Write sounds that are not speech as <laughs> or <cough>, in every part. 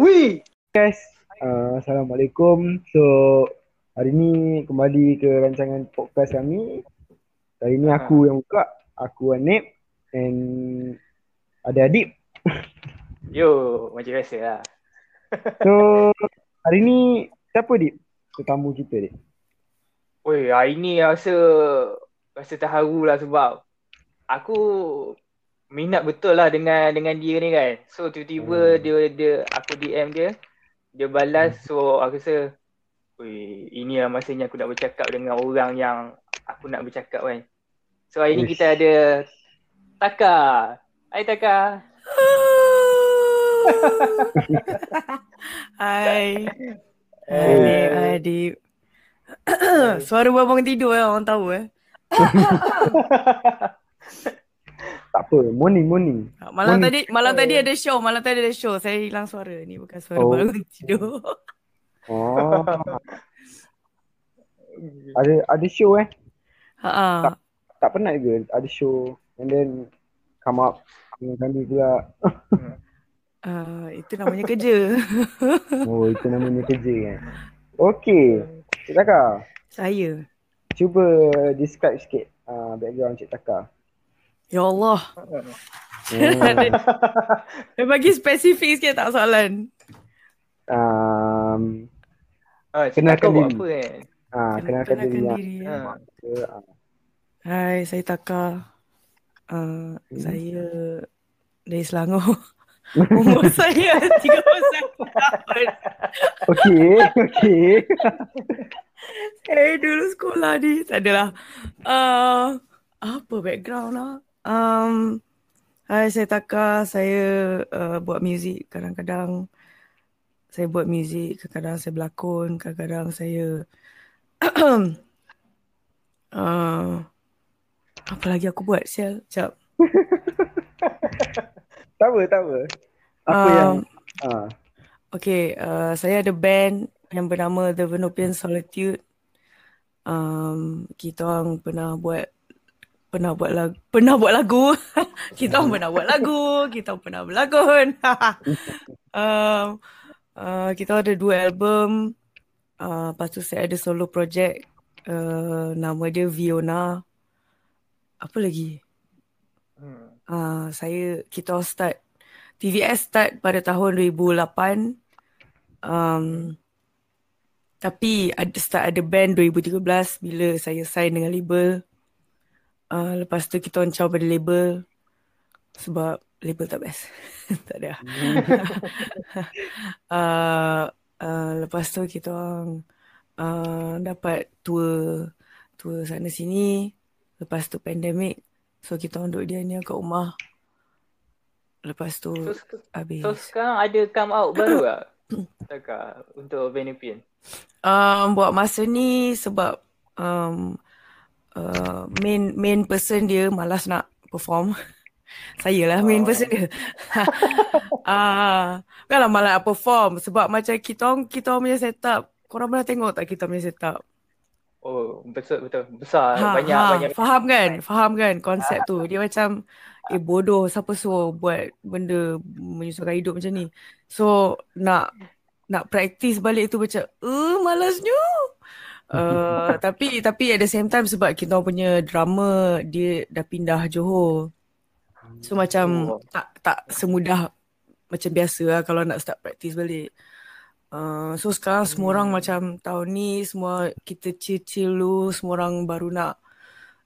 Ui. Guys, uh, Assalamualaikum. So, hari ni kembali ke rancangan podcast kami. Hari ni aku yang buka. Aku Anip and ada Adib. <laughs> Yo, macam biasa lah. <laughs> So, hari ni siapa Adib? Tetamu kita Adib. Oi, hari ni rasa rasa terharu lah sebab aku minat betul lah dengan dengan dia ni kan. So tiba-tiba Hmm. dia dia aku DM dia, dia balas so aku rasa Ui, ini lah masanya aku nak bercakap dengan orang yang aku nak bercakap kan. So hari ni kita ada Taka. Hai Taka. <laughs> Hai. Hey. Adib, Adib. Suara bangun tidur eh, orang tahu eh. <laughs> Tak apa, morning, morning. Malam Morning. tadi malam tadi ada show, malam tadi ada show. Saya hilang suara ni bukan suara Oh. bangun <laughs> tidur. Oh. <laughs> ada ada show eh? Ha Tak penat ke? Ada show and then come up dengan kami pula. uh, itu namanya kerja. <laughs> Oh, itu namanya kerja kan. Okay. Cik Taka, Saya. cuba describe sikit uh, background Cik Taka. Ya Allah. Hmm. <laughs> Dia bagi spesifik sikit tak soalan. um, Ah, Kenalkan diri. apa kan? ah, kenalkan diri. Kenalkan lah. diri. ya. Ha. Ah. Hai, saya Taka. Uh, saya dari Selangor. <laughs> Umur saya 31 tahun. Okay, okay. Eh dulu sekolah ni tak adalah. Uh, apa background lah? Um, hai saya Taka, saya uh, buat muzik kadang-kadang saya buat muzik, kadang-kadang saya berlakon, kadang-kadang saya <clears throat> uh, apa lagi aku buat sial? Sekejap. <laughs> tak apa, tak apa. Apa Um, yang ah, Okay, uh, saya ada band yang bernama The Venopian Solitude. Um, kita orang pernah buat pernah buat lagu, pernah buat lagu. <laughs> kita orang pernah buat lagu, kita orang pernah berlakon. <laughs> um, uh, kita ada dua album. Uh, lepas tu saya ada solo project uh, nama dia Viona. Apa lagi? Hmm. Uh, saya kita start TVS start pada tahun 2008 um, tapi ada start ada band 2013 bila saya sign dengan label uh, lepas tu kita on pada label sebab label tak best. <laughs> Tak ada. Uh, <laughs> uh, lepas tu kita orang uh, dapat tour tour sana sini. Lepas tu pandemik so kita orang duduk dia ni kat rumah. Lepas tu So, habis. so sekarang ada come out baru <coughs> tak? Taka untuk Venupian. um, buat masa ni sebab um, uh, main main person dia malas nak perform. <laughs> Saya lah main Oh. person dia. <laughs> Ah uh, lah malas nak perform sebab macam kita orang kita punya setup korang pernah tengok tak kita punya setup? Oh, betul betul. Besar ha, banyak ha, banyak. faham kan? Faham kan konsep tu? Dia macam eh bodoh siapa suruh buat benda menyusahkan hidup macam ni? So nak nak practice balik tu macam eh malasnya uh, tapi tapi at the same time sebab kita punya drama dia dah pindah Johor so macam Oh. tak tak semudah macam biasa lah kalau nak start practice balik Uh, so sekarang semua orang macam tahun ni semua kita chill-chill dulu semua orang baru nak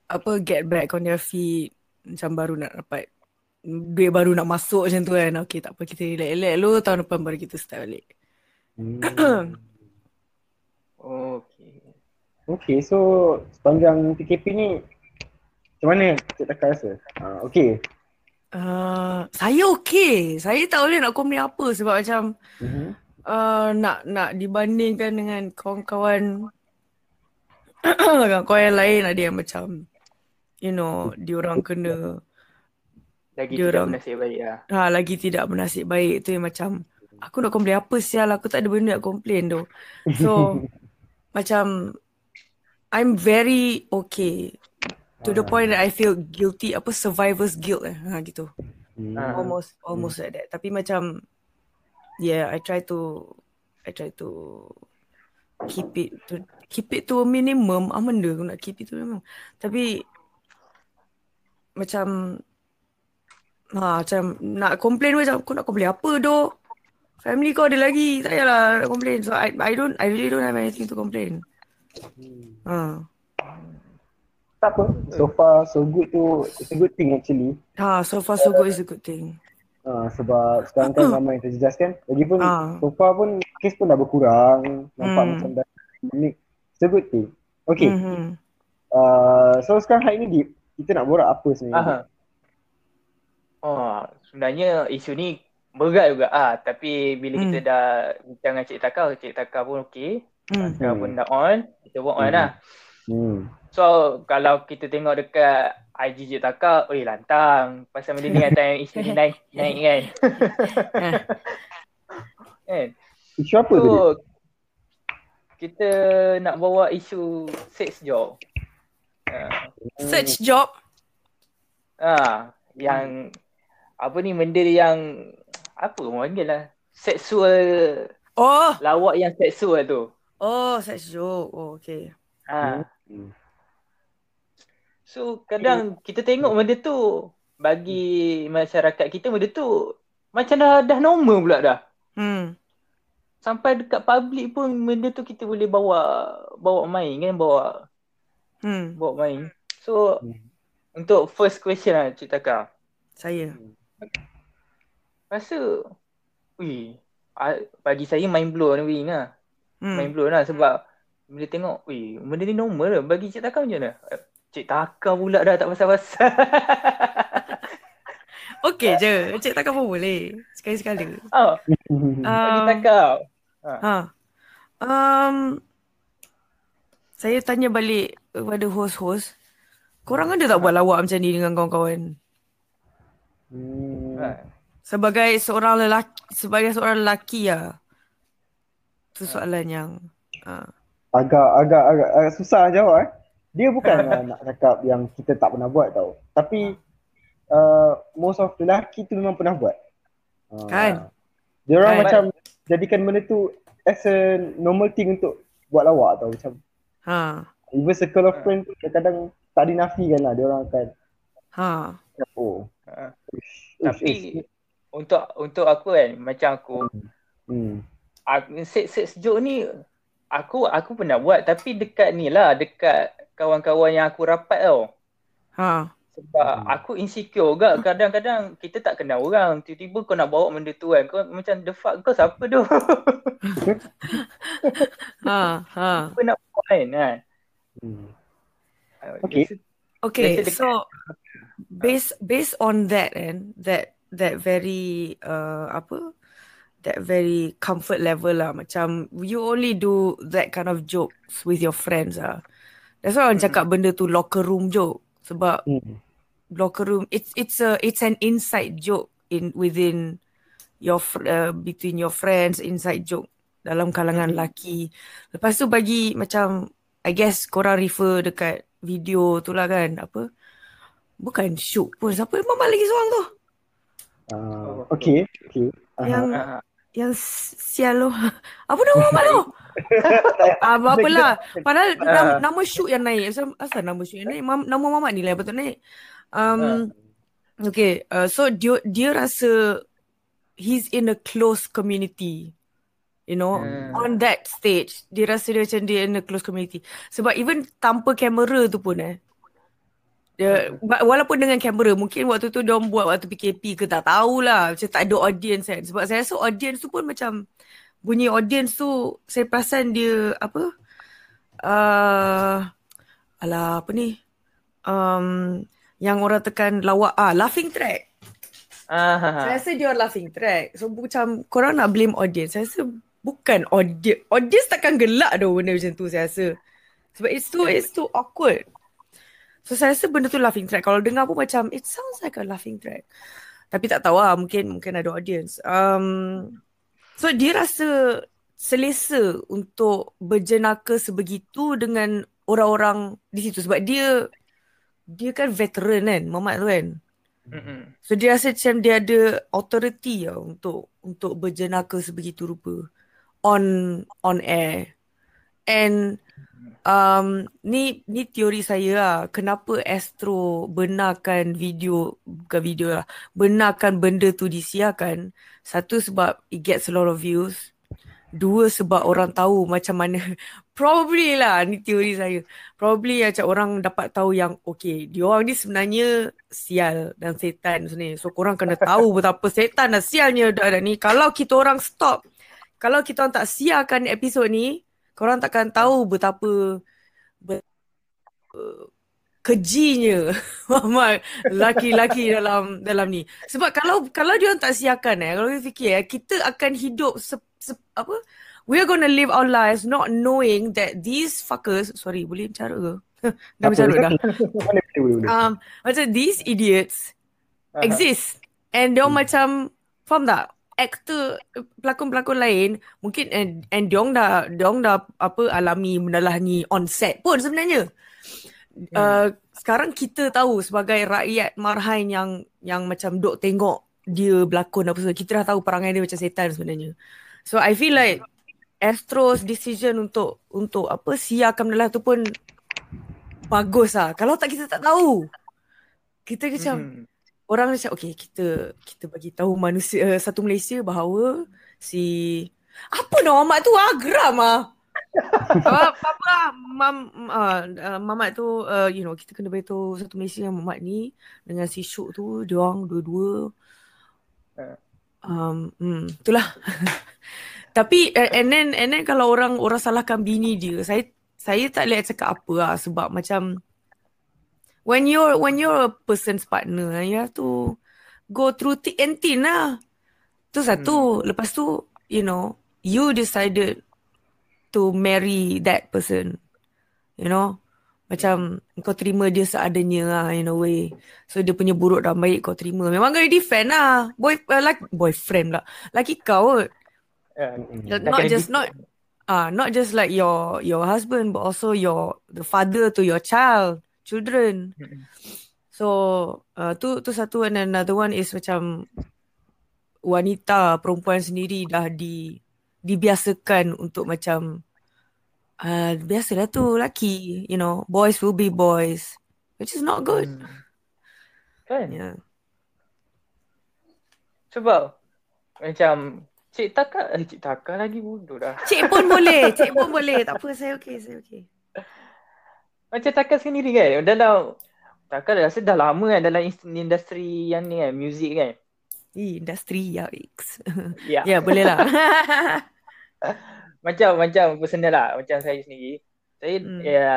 apa get back on their feet macam baru nak dapat duit baru nak masuk macam tu kan okay tak apa kita relax-relax dulu tahun depan baru kita start balik hmm. Okay. <coughs> Okay, so sepanjang PKP ni macam mana Cik Taka rasa? Ah, okay. uh, saya okay saya tak boleh nak komen apa sebab macam Mm-hmm. uh, nak nak dibandingkan dengan kawan-kawan <coughs> kawan-kawan yang lain ada yang macam you know diorang kena Lagi Dia tidak bernasib baik lah. ha, lagi tidak bernasib baik tu yang macam aku nak komplain apa sial aku tak ada benda nak komplain tu so <laughs> macam I'm very okay to the point that I feel guilty apa survivor's guilt eh ha gitu Hmm. Ah. almost almost like that tapi macam yeah, I try to I try to keep it to keep it to a minimum. Ah benda aku nak keep it to a minimum. Tapi macam ha, macam nak complain macam kau nak complain apa doh? Family kau ada lagi. Tak payahlah nak complain. So I I don't I really don't have anything to complain. Ha. Tak apa. So far so good tu it's a good thing actually. Ha, so far so good is a good thing. Uh, sebab sekarang kan ramai yang terjejas kan. Lagipun Ah. so far pun kes pun dah berkurang. Nampak Hmm. macam dah ni. It's a good thing. Okay. Mhm. Uh, so sekarang hari ni Deep, kita nak borak apa sebenarnya? Aha. Oh, sebenarnya isu ni berat juga ah tapi bila kita Hmm. dah bincang dengan Cik Taka, Cik Taka pun okey. Hmm. Taka pun dah on, kita pun on Hmm. lah. Hmm. So kalau kita tengok dekat IG Cik Taka, oi lantang pasal benda ni kan time isu ni naik <laughs> naik kan. <laughs> kan? Isu apa tu? So kita nak bawa isu sex job. Ah, Search job. ah yang apa ni benda yang apa orang panggil lah seksual Oh, lawak yang seksual tu. Oh search job. Oh, okay. Ha. Hmm. So kadang kita tengok benda tu bagi masyarakat kita benda tu macam dah dah normal pula dah. Hmm. Sampai dekat public pun benda tu kita boleh bawa bawa main kan bawa Hmm. bawa main. So Hmm. untuk first question lah Cik Taka. Saya. Rasa Ui Bagi saya mind blow ni Wing lah Hmm. Mind blow lah sebab Bila tengok Ui benda ni normal lah Bagi Cik Taka macam mana Eh, Cik Taka pula dah tak pasal-pasal <laughs> Okay je. Cik takkan pun boleh. Sekali-sekala. oh, Hmm. Bagi Um, Taka ha. Um, saya tanya balik kepada host-host. Korang ada tak buat lawak macam ni dengan kawan-kawan? Hmm. ha. Sebagai seorang lelaki, sebagai seorang lelaki ya. Tu soalan yang uh, Agak, agak, agak, agak susah jawab eh. Dia bukan <laughs> uh, nak cakap yang kita tak pernah buat tau. Tapi uh, most of lelaki tu memang pernah buat. Uh, Kan? Dia orang Kan? macam jadikan benda tu as a normal thing untuk buat lawak tau. Macam ha. even circle of friends tu kadang-kadang tak dinafikan lah. Dia orang akan Ha. oh. Ha. Uish, Tapi uish. Untuk untuk aku kan Macam aku Hmm. Aku, Sex-sex joke ni Aku aku pernah buat Tapi dekat ni lah Dekat kawan-kawan yang aku rapat tau Ha. Sebab Hmm. aku insecure juga Kadang-kadang kita tak kenal orang Tiba-tiba kau nak bawa benda tu kan Kau macam the fuck kau siapa tu <laughs> Ha. Ha. Apa nak buat kan kan Hmm. Okay. Okay, Biasa so based based on that and that that very uh apa that very comfort level lah macam you only do that kind of jokes with your friends ah. That's why orang cakap benda tu locker room joke sebab Hmm. locker room it's it's a it's an inside joke in within your uh, between your friends inside joke dalam kalangan lelaki. Lepas tu bagi macam I guess korang refer dekat video tu lah kan apa bukan shoot pun siapa mama lagi seorang tu Uh, okay. Okay. Aha. yang Ah, yang sial tu <laughs> apa nama mama <laughs> tu <laughs> ah apalah padahal nama, nama shoot yang naik. Asal, asal nama shoot yang naik? Mam, nama mama ni lah yang betul naik. Um okay uh, so dia dia rasa he's in a close community. You know Hmm. on that stage dia rasa dia macam dia in a close community. Sebab even tanpa kamera tu pun eh dia, wa- walaupun dengan kamera mungkin waktu tu dia buat waktu PKP ke tak tahulah macam tak ada audience kan sebab saya rasa audience tu pun macam bunyi audience tu saya perasan dia apa uh, alah apa ni um, yang orang tekan lawak ah laughing track ah, saya rasa dia laughing track. So macam korang nak blame audience. Saya rasa bukan audience. Audience takkan gelak dah benda macam tu saya rasa. Sebab it's too it's too awkward. So saya rasa benda tu laughing track. Kalau dengar pun macam it sounds like a laughing track. Tapi tak tahu lah mungkin mungkin ada audience. Um, so dia rasa selesa untuk berjenaka sebegitu dengan orang-orang di situ sebab dia dia kan veteran kan Mamat tu kan. Mm-mm. So dia rasa macam dia ada authority lah untuk untuk berjenaka sebegitu rupa on on air. And um, ni ni teori saya lah. Kenapa Astro benarkan video bukan video lah. Benarkan benda tu disiarkan. Satu sebab it gets a lot of views. Dua sebab orang tahu macam mana <laughs> probably lah ni teori saya. Probably macam orang dapat tahu yang okay dia orang ni sebenarnya sial dan setan sebenarnya. So korang kena tahu betapa setan dan sialnya dah ni. Kalau kita orang stop kalau kita orang tak siarkan episod ni korang takkan tahu betapa kejinya <laughs> Muhammad laki-laki dalam dalam ni. Sebab kalau kalau dia orang tak siarkan eh kalau kita fikir eh kita akan hidup se, se, apa? We're gonna live our lives not knowing that these fuckers sorry boleh bicara ke? <laughs> Dah bicara dah um, macam these idiots Aha. exist. And dia macam faham tak aktor pelakon-pelakon lain mungkin and, and diorang dah diorang dah apa alami benda lah ni on set pun sebenarnya Hmm. uh, sekarang kita tahu sebagai rakyat marhain yang yang macam duk tengok dia berlakon apa semua kita dah tahu perangai dia macam setan sebenarnya so I feel like Astro's decision untuk untuk apa siarkan benda lah tu pun bagus lah kalau tak kita tak tahu kita macam Mhm. Orang macam okay kita kita bagi tahu manusia uh, satu Malaysia bahawa si apa nama Mamat tu? Ah geram ah. <laughs> Apa apa mam uh, uh, Mamat tu uh, you know kita kena beritahu satu Malaysia yang Mamat ni dengan si Syuk tu dia orang dua-dua. Uh. um hmm, itulah. <laughs> Tapi uh, and then and then kalau orang orang salahkan bini dia saya saya tak boleh cakap apa lah sebab macam when you're when you're a person's partner you have to go through thick and thin lah. Tu satu. Lepas tu you know you decided to marry that person. You know macam kau terima dia seadanya lah in a way. So dia punya buruk dan baik kau terima. Memang kau defend lah. Boy uh, like boyfriend lah. Laki kau kot. Ya, not dah kena just not ah uh, not just like your your husband but also your the father to your child children. So uh, tu tu satu. And another one is macam wanita perempuan sendiri dah di dibiasakan untuk macam uh, biasalah tu laki you know boys will be boys which is not good. Hmm. Kan? yeah. Sebab macam Cik Taka, eh, Cik Taka lagi bodoh dah. cik pun boleh cik pun boleh. Tak apa saya okey saya okey Macam Taka sendiri kan, dalam Taka dah rasa dah lama kan dalam industri yang ni kan, music kan. Ih, industri ya X. <laughs> Ya. ya, boleh lah. <laughs> Macam macam personal lah, macam saya sendiri. Saya Hmm. ya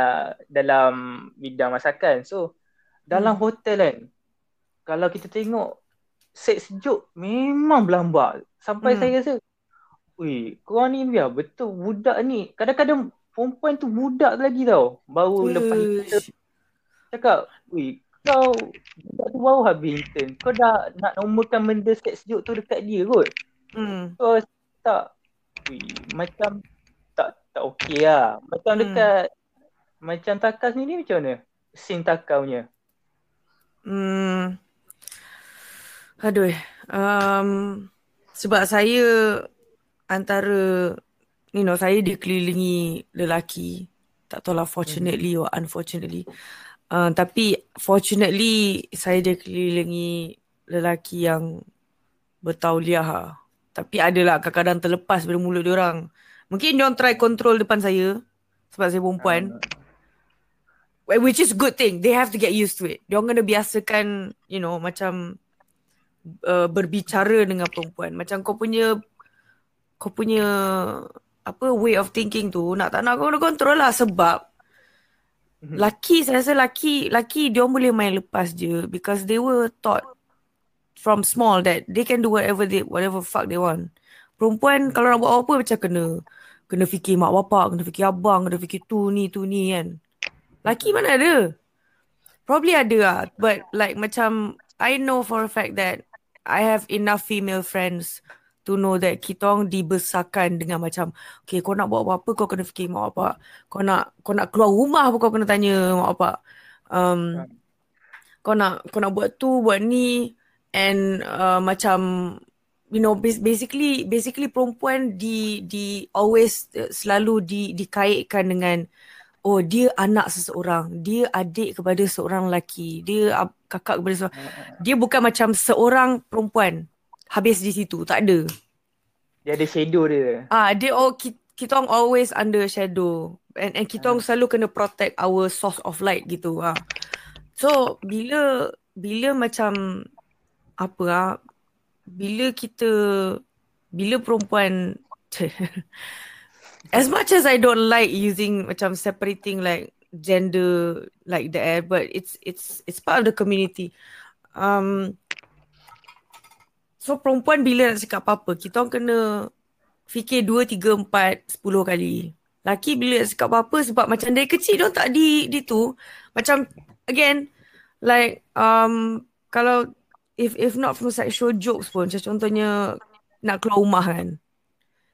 dalam bidang masakan. So dalam Hmm. hotel kan, kalau kita tengok set sejuk memang berlambak. Sampai Hmm. saya rasa, Wih, korang ni biar betul budak ni. Kadang-kadang perempuan tu budak lagi tau. Baru lepas kita Uish. cakap, wih, kau budak tu baru habis intern. Kau dah nak nomorkan benda set sejuk tu dekat dia kot. Hmm. Kau tak, wih, macam tak tak okey lah. Macam Hmm. dekat, macam Taka sendiri macam mana? Scene Taka punya. Hmm. Aduh. Um, sebab saya antara you know saya dikelilingi lelaki. Tak tahu lah fortunately or unfortunately. Uh, tapi fortunately saya dikelilingi lelaki yang bertauliah. Tapi adalah kadang-kadang terlepas dari mulut dia orang. Mungkin dia orang try control depan saya sebab saya perempuan. Wh- Which is good thing. They have to get used to it. Dia orang kena biasakan, you know, macam uh, berbicara dengan perempuan. Macam kau punya kau punya apa way of thinking tu nak tak nak kena control lah sebab Mhm. laki saya rasa laki laki dia boleh main lepas je because they were taught from small that they can do whatever they whatever fuck they want. Perempuan kalau nak buat apa macam kena kena fikir mak bapak, kena fikir abang, kena fikir tu ni tu ni kan. Laki mana ada? Probably ada lah. But like macam I know for a fact that I have enough female friends to know that kita orang dibesarkan dengan macam okay kau nak buat apa-apa kau kena fikir mak bapak. Kau nak kau nak keluar rumah pun kau kena tanya mak bapak. Um, kau nak kau nak buat tu buat ni. And uh, macam you know basically basically perempuan di di always uh, selalu di dikaitkan dengan oh dia anak seseorang. Dia adik kepada seorang lelaki. Dia kakak kepada seorang. Dia bukan macam seorang perempuan habis di situ tak ada. Dia ada shadow dia. Ah dia oh kita, kita orang always under shadow. And and kita orang selalu kena protect our source of light gitu ah. So bila bila macam apa ah bila kita bila perempuan <laughs> as much as I don't like using macam separating like gender like that, but it's it's it's part of the community. Um, so perempuan bila nak cakap apa-apa, kita orang kena fikir dua, tiga, empat, sepuluh kali. Laki bila nak cakap apa-apa sebab macam dari kecil dia tak di, di tu. Macam again, like um, kalau if if not from sexual jokes pun, macam contohnya nak keluar rumah kan.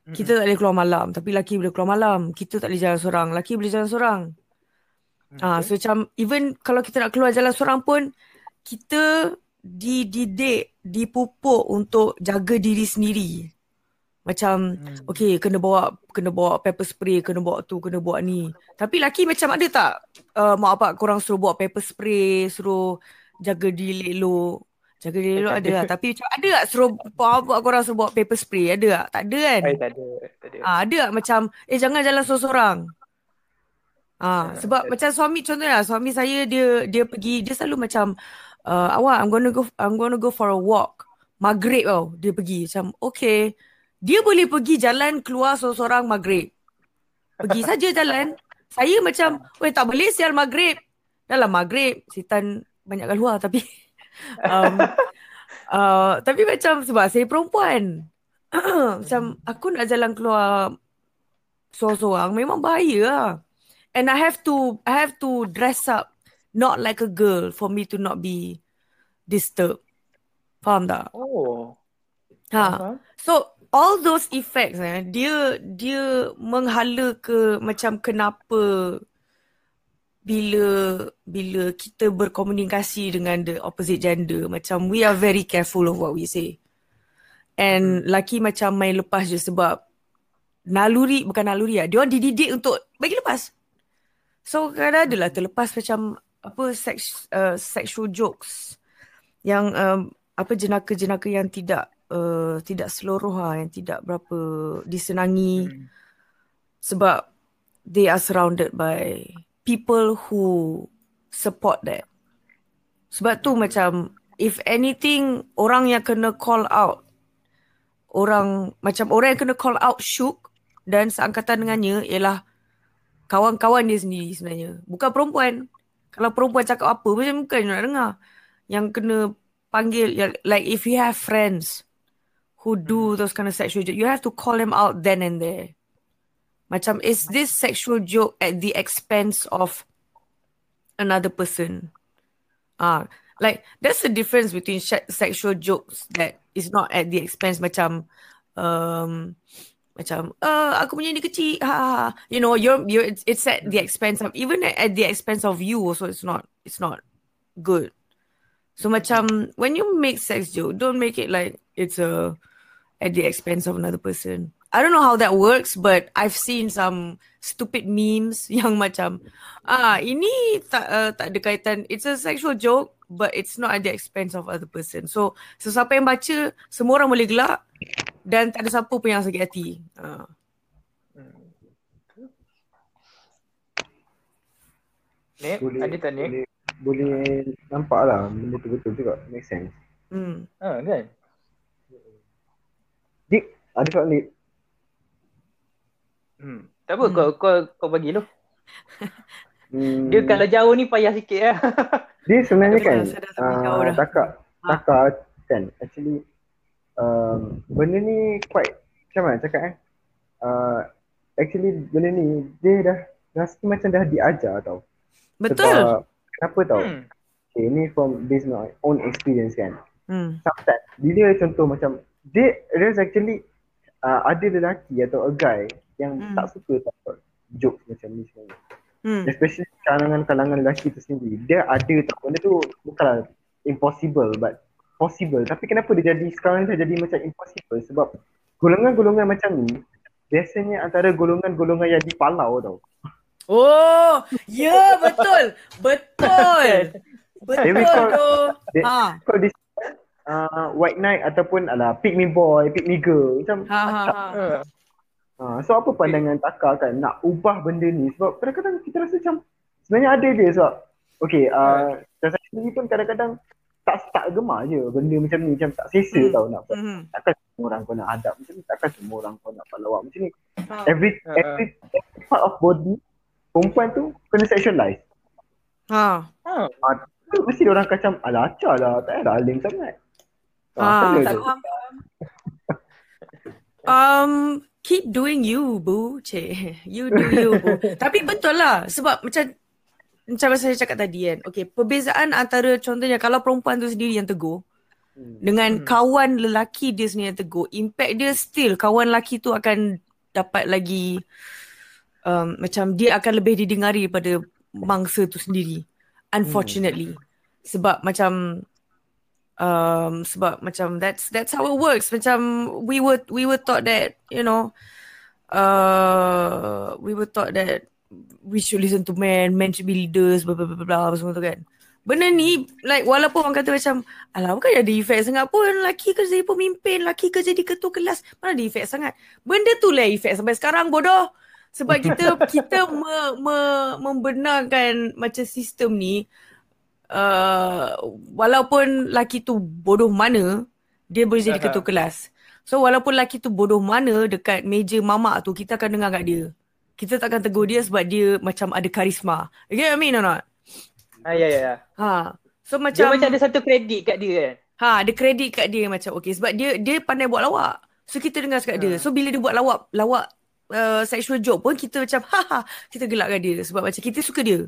Kita tak boleh keluar malam Tapi laki boleh keluar malam Kita tak boleh jalan seorang Laki boleh jalan seorang Ah, okay. uh, So macam Even kalau kita nak keluar jalan seorang pun Kita Dididik Dipupuk Untuk jaga diri sendiri Macam hmm. Okay kena bawa Kena bawa pepper spray Kena bawa tu Kena bawa ni Tapi laki macam ada tak uh, Mak apa korang suruh bawa pepper spray Suruh Jaga diri elok Jaga diri dulu ada lah. Tapi macam ada tak suruh buat korang suruh bawa paper spray? Ada tak? Tak ada kan? Ay, tak ada. Tak ada. Ha, ada tak macam eh jangan jalan seorang-seorang? Ha, sebab macam suami contohnya suami saya dia dia pergi dia selalu macam uh, awak I'm gonna go I'm gonna go for a walk. Maghrib tau dia pergi macam okay. Dia boleh pergi jalan keluar seorang-seorang maghrib. Pergi <laughs> saja jalan. Saya macam, weh tak boleh sial maghrib. Dalam maghrib, setan banyak keluar tapi <laughs> um, uh, tapi macam sebab saya perempuan. <clears throat> macam aku nak jalan keluar seorang-seorang memang bahaya lah. And I have to I have to dress up not like a girl for me to not be disturbed. Faham tak? Oh. Ha. Uh-huh. So all those effects eh, dia dia menghala ke macam kenapa bila bila kita berkomunikasi dengan the opposite gender macam we are very careful of what we say and laki macam main lepas je sebab naluri bukan naluri lah dia orang dididik untuk bagi lepas so kadang adalah terlepas macam apa sex uh, sexual jokes yang um, apa jenaka-jenaka yang tidak uh, tidak seluruh lah, yang tidak berapa disenangi hmm. sebab they are surrounded by people who support that. Sebab tu macam if anything orang yang kena call out orang macam orang yang kena call out shook dan seangkatan dengannya ialah kawan-kawan dia sendiri sebenarnya. Bukan perempuan. Kalau perempuan cakap apa macam bukan nak dengar. Yang kena panggil like if you have friends who do those kind of sexual you have to call them out then and there. Macam is this sexual joke at the expense of another person? Ah, like that's the difference between sexual jokes that is not at the expense macam um macam uh, aku punya ni kecil. Ha, ha, ha. you know you're you're it's, it's at the expense of even at, at the expense of you also it's not it's not good. So macam when you make sex joke don't make it like it's a at the expense of another person. I don't know how that works but I've seen some stupid memes <laughs> yang macam ah ini tak uh, tak ada kaitan. It's a sexual joke but it's not at the expense of other person. So sesiapa yang baca semua orang boleh gelak dan tak ada siapa pun yang sakit hati. Uh. Nek, boleh, ada tak Nek? Boleh, boleh nampak lah benda tu betul juga. Make sense. Hmm. Ha, kan? Dik, ada tak Nik? Hmm. Tak apa, hmm. kau, kau, kau bagi lu. hmm. Dia kalau jauh ni payah sikit lah. Dia sebenarnya kan, uh, takak, takak kan, actually, um, benda ni quite, macam mana cakap eh? Uh, actually, benda ni, dia dah, rasa macam dah diajar tau. Betul. Sebab, kenapa tau? Hmm. Okay, ni from based on my own experience kan. Hmm. Sometimes, bila contoh macam, dia, there's actually, uh, ada lelaki atau a guy yang hmm. tak suka tak jokes macam ni sebenarnya. Hmm. especially kalangan-kalangan lelaki tu sendiri dia ada tak benda tu bukanlah impossible but possible tapi kenapa dia jadi sekarang ni dah jadi macam impossible sebab golongan-golongan macam ni biasanya antara golongan-golongan yang di Palau tau Oh, ya betul. Betul. <laughs> Betul call- tu. dia- Ha. kalau di uh, white knight ataupun ala pick me boy, pick me girl macam Ha ha ha. Ha. Ha, so apa pandangan Taka kan nak ubah benda ni sebab kadang-kadang kita rasa macam sebenarnya ada je sebab okay uh, dan saya sendiri pun kadang-kadang tak tak gemar je benda macam ni macam tak selesa Hmm. tau nak buat. Mhm. Takkan semua orang kau nak adab macam ni takkan semua orang kau nak buat lawak macam ni. Ha. Every Ha. every, every part of body perempuan tu kena sexualize. Ha. Ha. Tu mesti orang kacam alah acah lah tak payah alim sangat. Ha, sama tak faham. Um, keep doing you, boo. Cik, <laughs> you do you, boo. Tapi betul lah. Sebab macam macam saya cakap tadi kan. Okay, perbezaan antara contohnya kalau perempuan tu sendiri yang tegur Hmm. dengan Hmm. kawan lelaki dia sendiri yang tegur, impact dia still kawan lelaki tu akan dapat lagi um, macam dia akan lebih didengari daripada mangsa tu sendiri. Unfortunately. Sebab macam um sebab macam that's that's how it works macam we were we were taught that you know uh we were taught that we should listen to men men should be leaders blah blah blah blah, blah semua tu kan. Benda ni like walaupun orang kata macam alah bukan ada efek sangat pun. Lelaki ke jadi pemimpin lelaki ke jadi ketua kelas. Mana ada efek sangat. Benda tu lah efek sampai sekarang bodoh. Sebab kita <laughs> kita me, me, membenarkan macam sistem ni uh, walaupun lelaki tu bodoh mana dia boleh jadi ketua kelas. So walaupun lelaki tu bodoh mana dekat meja mamak tu kita akan dengar kat dia kita takkan tegur dia sebab dia macam ada karisma you get what I mean or not Ha, ya, ya, ya. ha so Dia macam macam ada satu kredit kat dia kan. Ha, ada kredit kat dia macam okay sebab dia dia pandai buat lawak. So kita dengar cakap dia. Ha. So bila dia buat lawak lawak uh, sexual joke pun kita macam ha ha kita gelak kat dia sebab macam kita suka dia.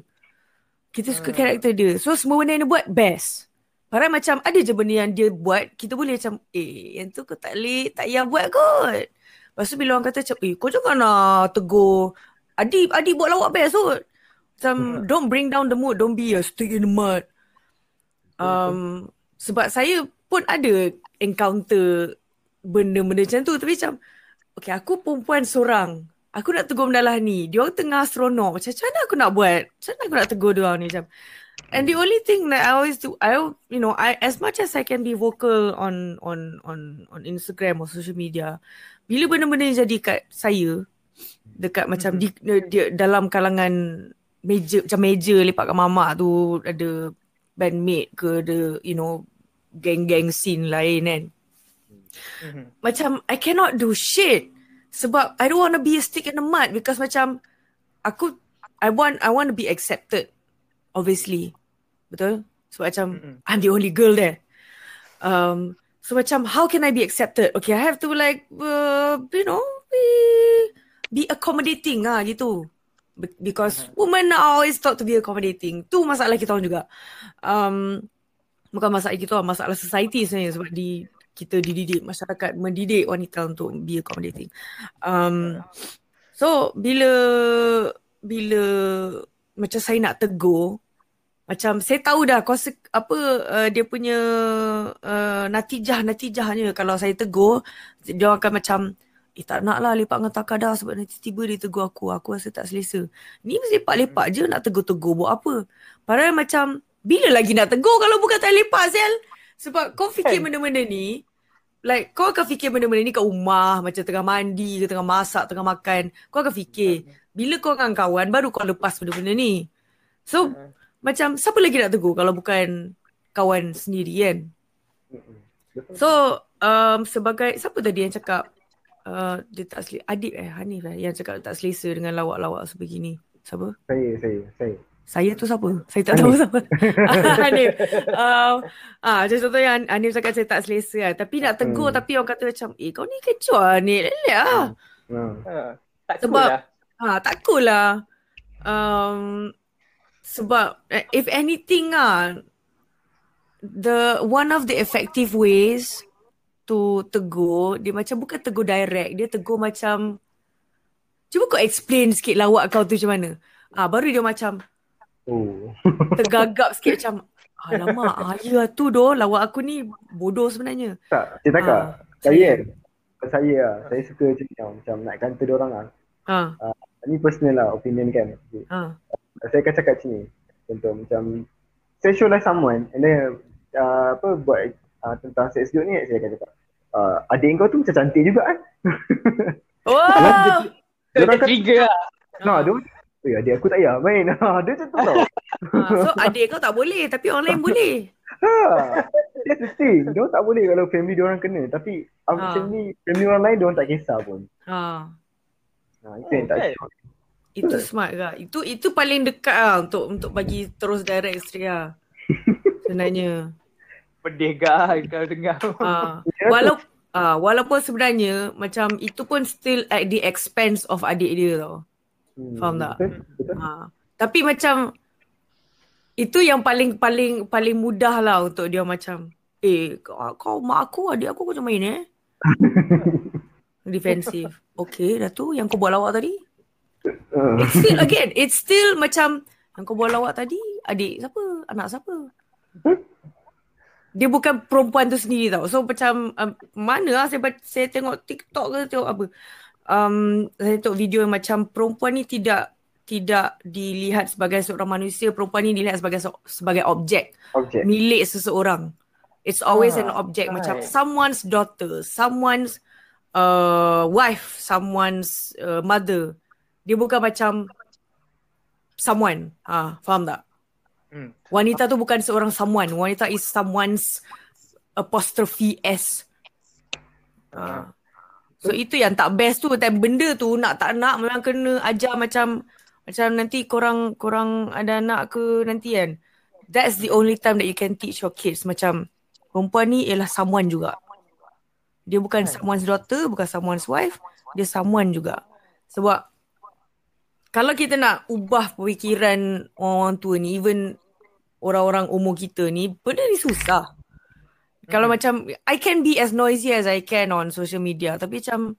Kita suka Ha. karakter dia. So semua benda yang dia buat best. Padahal macam ada je benda yang dia buat kita boleh macam eh yang tu kau tak boleh tak payah buat kot. Lepas tu bila orang kata macam eh kau jangan nak tegur. Adi Adi buat lawak best kot. Macam <laughs> don't bring down the mood, don't be a stick in the mud. Um, sebab saya pun ada encounter benda-benda macam tu. Tapi macam okay aku perempuan seorang. Aku nak tegur benda lah ni. Dia orang tengah seronok. Macam macam mana aku nak buat? Macam mana aku nak tegur dia orang ni? Macam and the only thing that I always do I you know I as much as I can be vocal on on on on Instagram or social media bila benda-benda yang jadi kat saya dekat macam di, di, dalam kalangan meja macam meja lepak kat mamak tu ada bandmate ke ada you know geng-geng scene lain kan. Mhm. macam I cannot do shit sebab I don't want to be a stick in the mud because macam aku I want I want to be accepted obviously. Betul? Sebab macam Mhm. I'm the only girl there. Um so macam how can I be accepted? Okay I have to like uh, you know be be accommodating ah gitu. Be- because women are always thought to be accommodating. Tu masalah kita orang juga. Um bukan masalah kita orang masalah society sebenarnya sebab di kita dididik masyarakat mendidik wanita untuk be accommodating. Um, so bila bila macam saya nak tegur macam saya tahu dah konsep apa uh, dia punya uh, natijah natijahnya. Kalau saya tegur dia akan macam eh tak nak lah lepak dengan Taka dah sebab nanti tiba dia tegur aku. Aku rasa tak selesa. Ni mesti lepak-lepak je nak tegur-tegur buat apa. Padahal macam bila lagi nak tegur kalau bukan tak lepak Zel sebab kau fikir Kan? benda-benda ni like kau akan fikir benda-benda ni kat rumah macam tengah mandi ke tengah masak tengah makan. Kau akan fikir. Bila kau dengan kawan baru kau lepas benda-benda ni. So Ha. Macam siapa lagi nak tegur kalau bukan kawan sendiri kan so um, sebagai siapa tadi yang cakap uh, dia tak selesa Adib eh Hanif eh yang cakap tak selesa dengan lawak-lawak sebegini siapa Saya, saya, saya. saya tu siapa? Saya tak tahu siapa. <laughs> <laughs> Hanif. Um, ah, macam contohnya Han- Hanif cakap saya tak selesa lah. Tapi nak tegur Hmm. tapi orang kata macam, eh kau ni kecoh lah ni. Lelak lah. Ha. Ha. Tak Sebab- cool lah. Ha, tak cool lah. Um, sebab eh, if anything ah, the one of the effective ways to tegur, dia macam bukan tegur direct. Dia tegur macam, cuba kau explain sikit lawak kau tu macam mana. Ah baru dia macam Oh. <laughs> tergagap sikit macam alamak ah ya tu doh lawak aku ni bodoh sebenarnya. tak, dia tak Ah, Saya kan. Saya lah, saya suka macam. Macam nak kanta dia orang lah. Ha. Ni personal lah, opinion kan. Ha. Saya akan cakap macam ni. Contoh macam, saya show like someone and then uh, apa buat uh, tentang sex joke ni, saya akan cakap, uh, adik kau tu macam cantik juga kan. <laughs> Wow. Dia orang kata- trigger lah. Nah, dia Eh, adik aku tak payah main. <laughs> Ha, dia macam tu tau. Ha, so adik kau tak boleh tapi orang lain boleh. Ha. That's the thing. Dia tak boleh kalau family dia orang kena. Tapi Ha. family, family orang lain dia orang tak kisah pun. Ha. Ha, itu yang tak kan? Itu smart ke? Itu itu paling dekat lah untuk untuk bagi terus direct isteri lah. <laughs> Sebenarnya. Pedih gak kalau dengar. Ha. Walau ah walaupun sebenarnya macam itu pun still at the expense of adik dia tau. Hmm, Faham tak? Ha. Tapi macam itu yang paling paling paling mudah lah untuk dia macam eh kau, kau mak aku adik aku kau macam main eh. <laughs> Defensif. Okay dah tu yang kau buat lawak tadi. Ha. It's still again, it's still macam yang kau buat lawak tadi adik siapa? Anak siapa? Dia bukan perempuan tu sendiri tau. So macam um, mana lah saya, saya tengok TikTok ke tengok apa. Um, saya tengok video yang macam perempuan ni tidak tidak dilihat sebagai seorang manusia, perempuan ni dilihat sebagai se- sebagai objek Objek. milik seseorang. It's always an Ah, object macam right. someone's daughter, someone's uh, wife, someone's uh, mother. Dia bukan macam someone. Ah, faham tak? Hmm. Wanita tu bukan seorang someone. Wanita is someone's apostrophe S. Ah. So itu yang tak best tu dan benda tu nak tak nak memang kena ajar macam macam nanti korang korang ada anak ke nanti kan. That's the only time that you can teach your kids macam perempuan ni ialah someone juga. Dia bukan someone's daughter, bukan someone's wife, dia someone juga. Sebab kalau kita nak ubah pemikiran orang tua ni, even orang-orang umur kita ni, benda ni susah. Kalau macam, I can be as noisy as I can on social media. Tapi macam,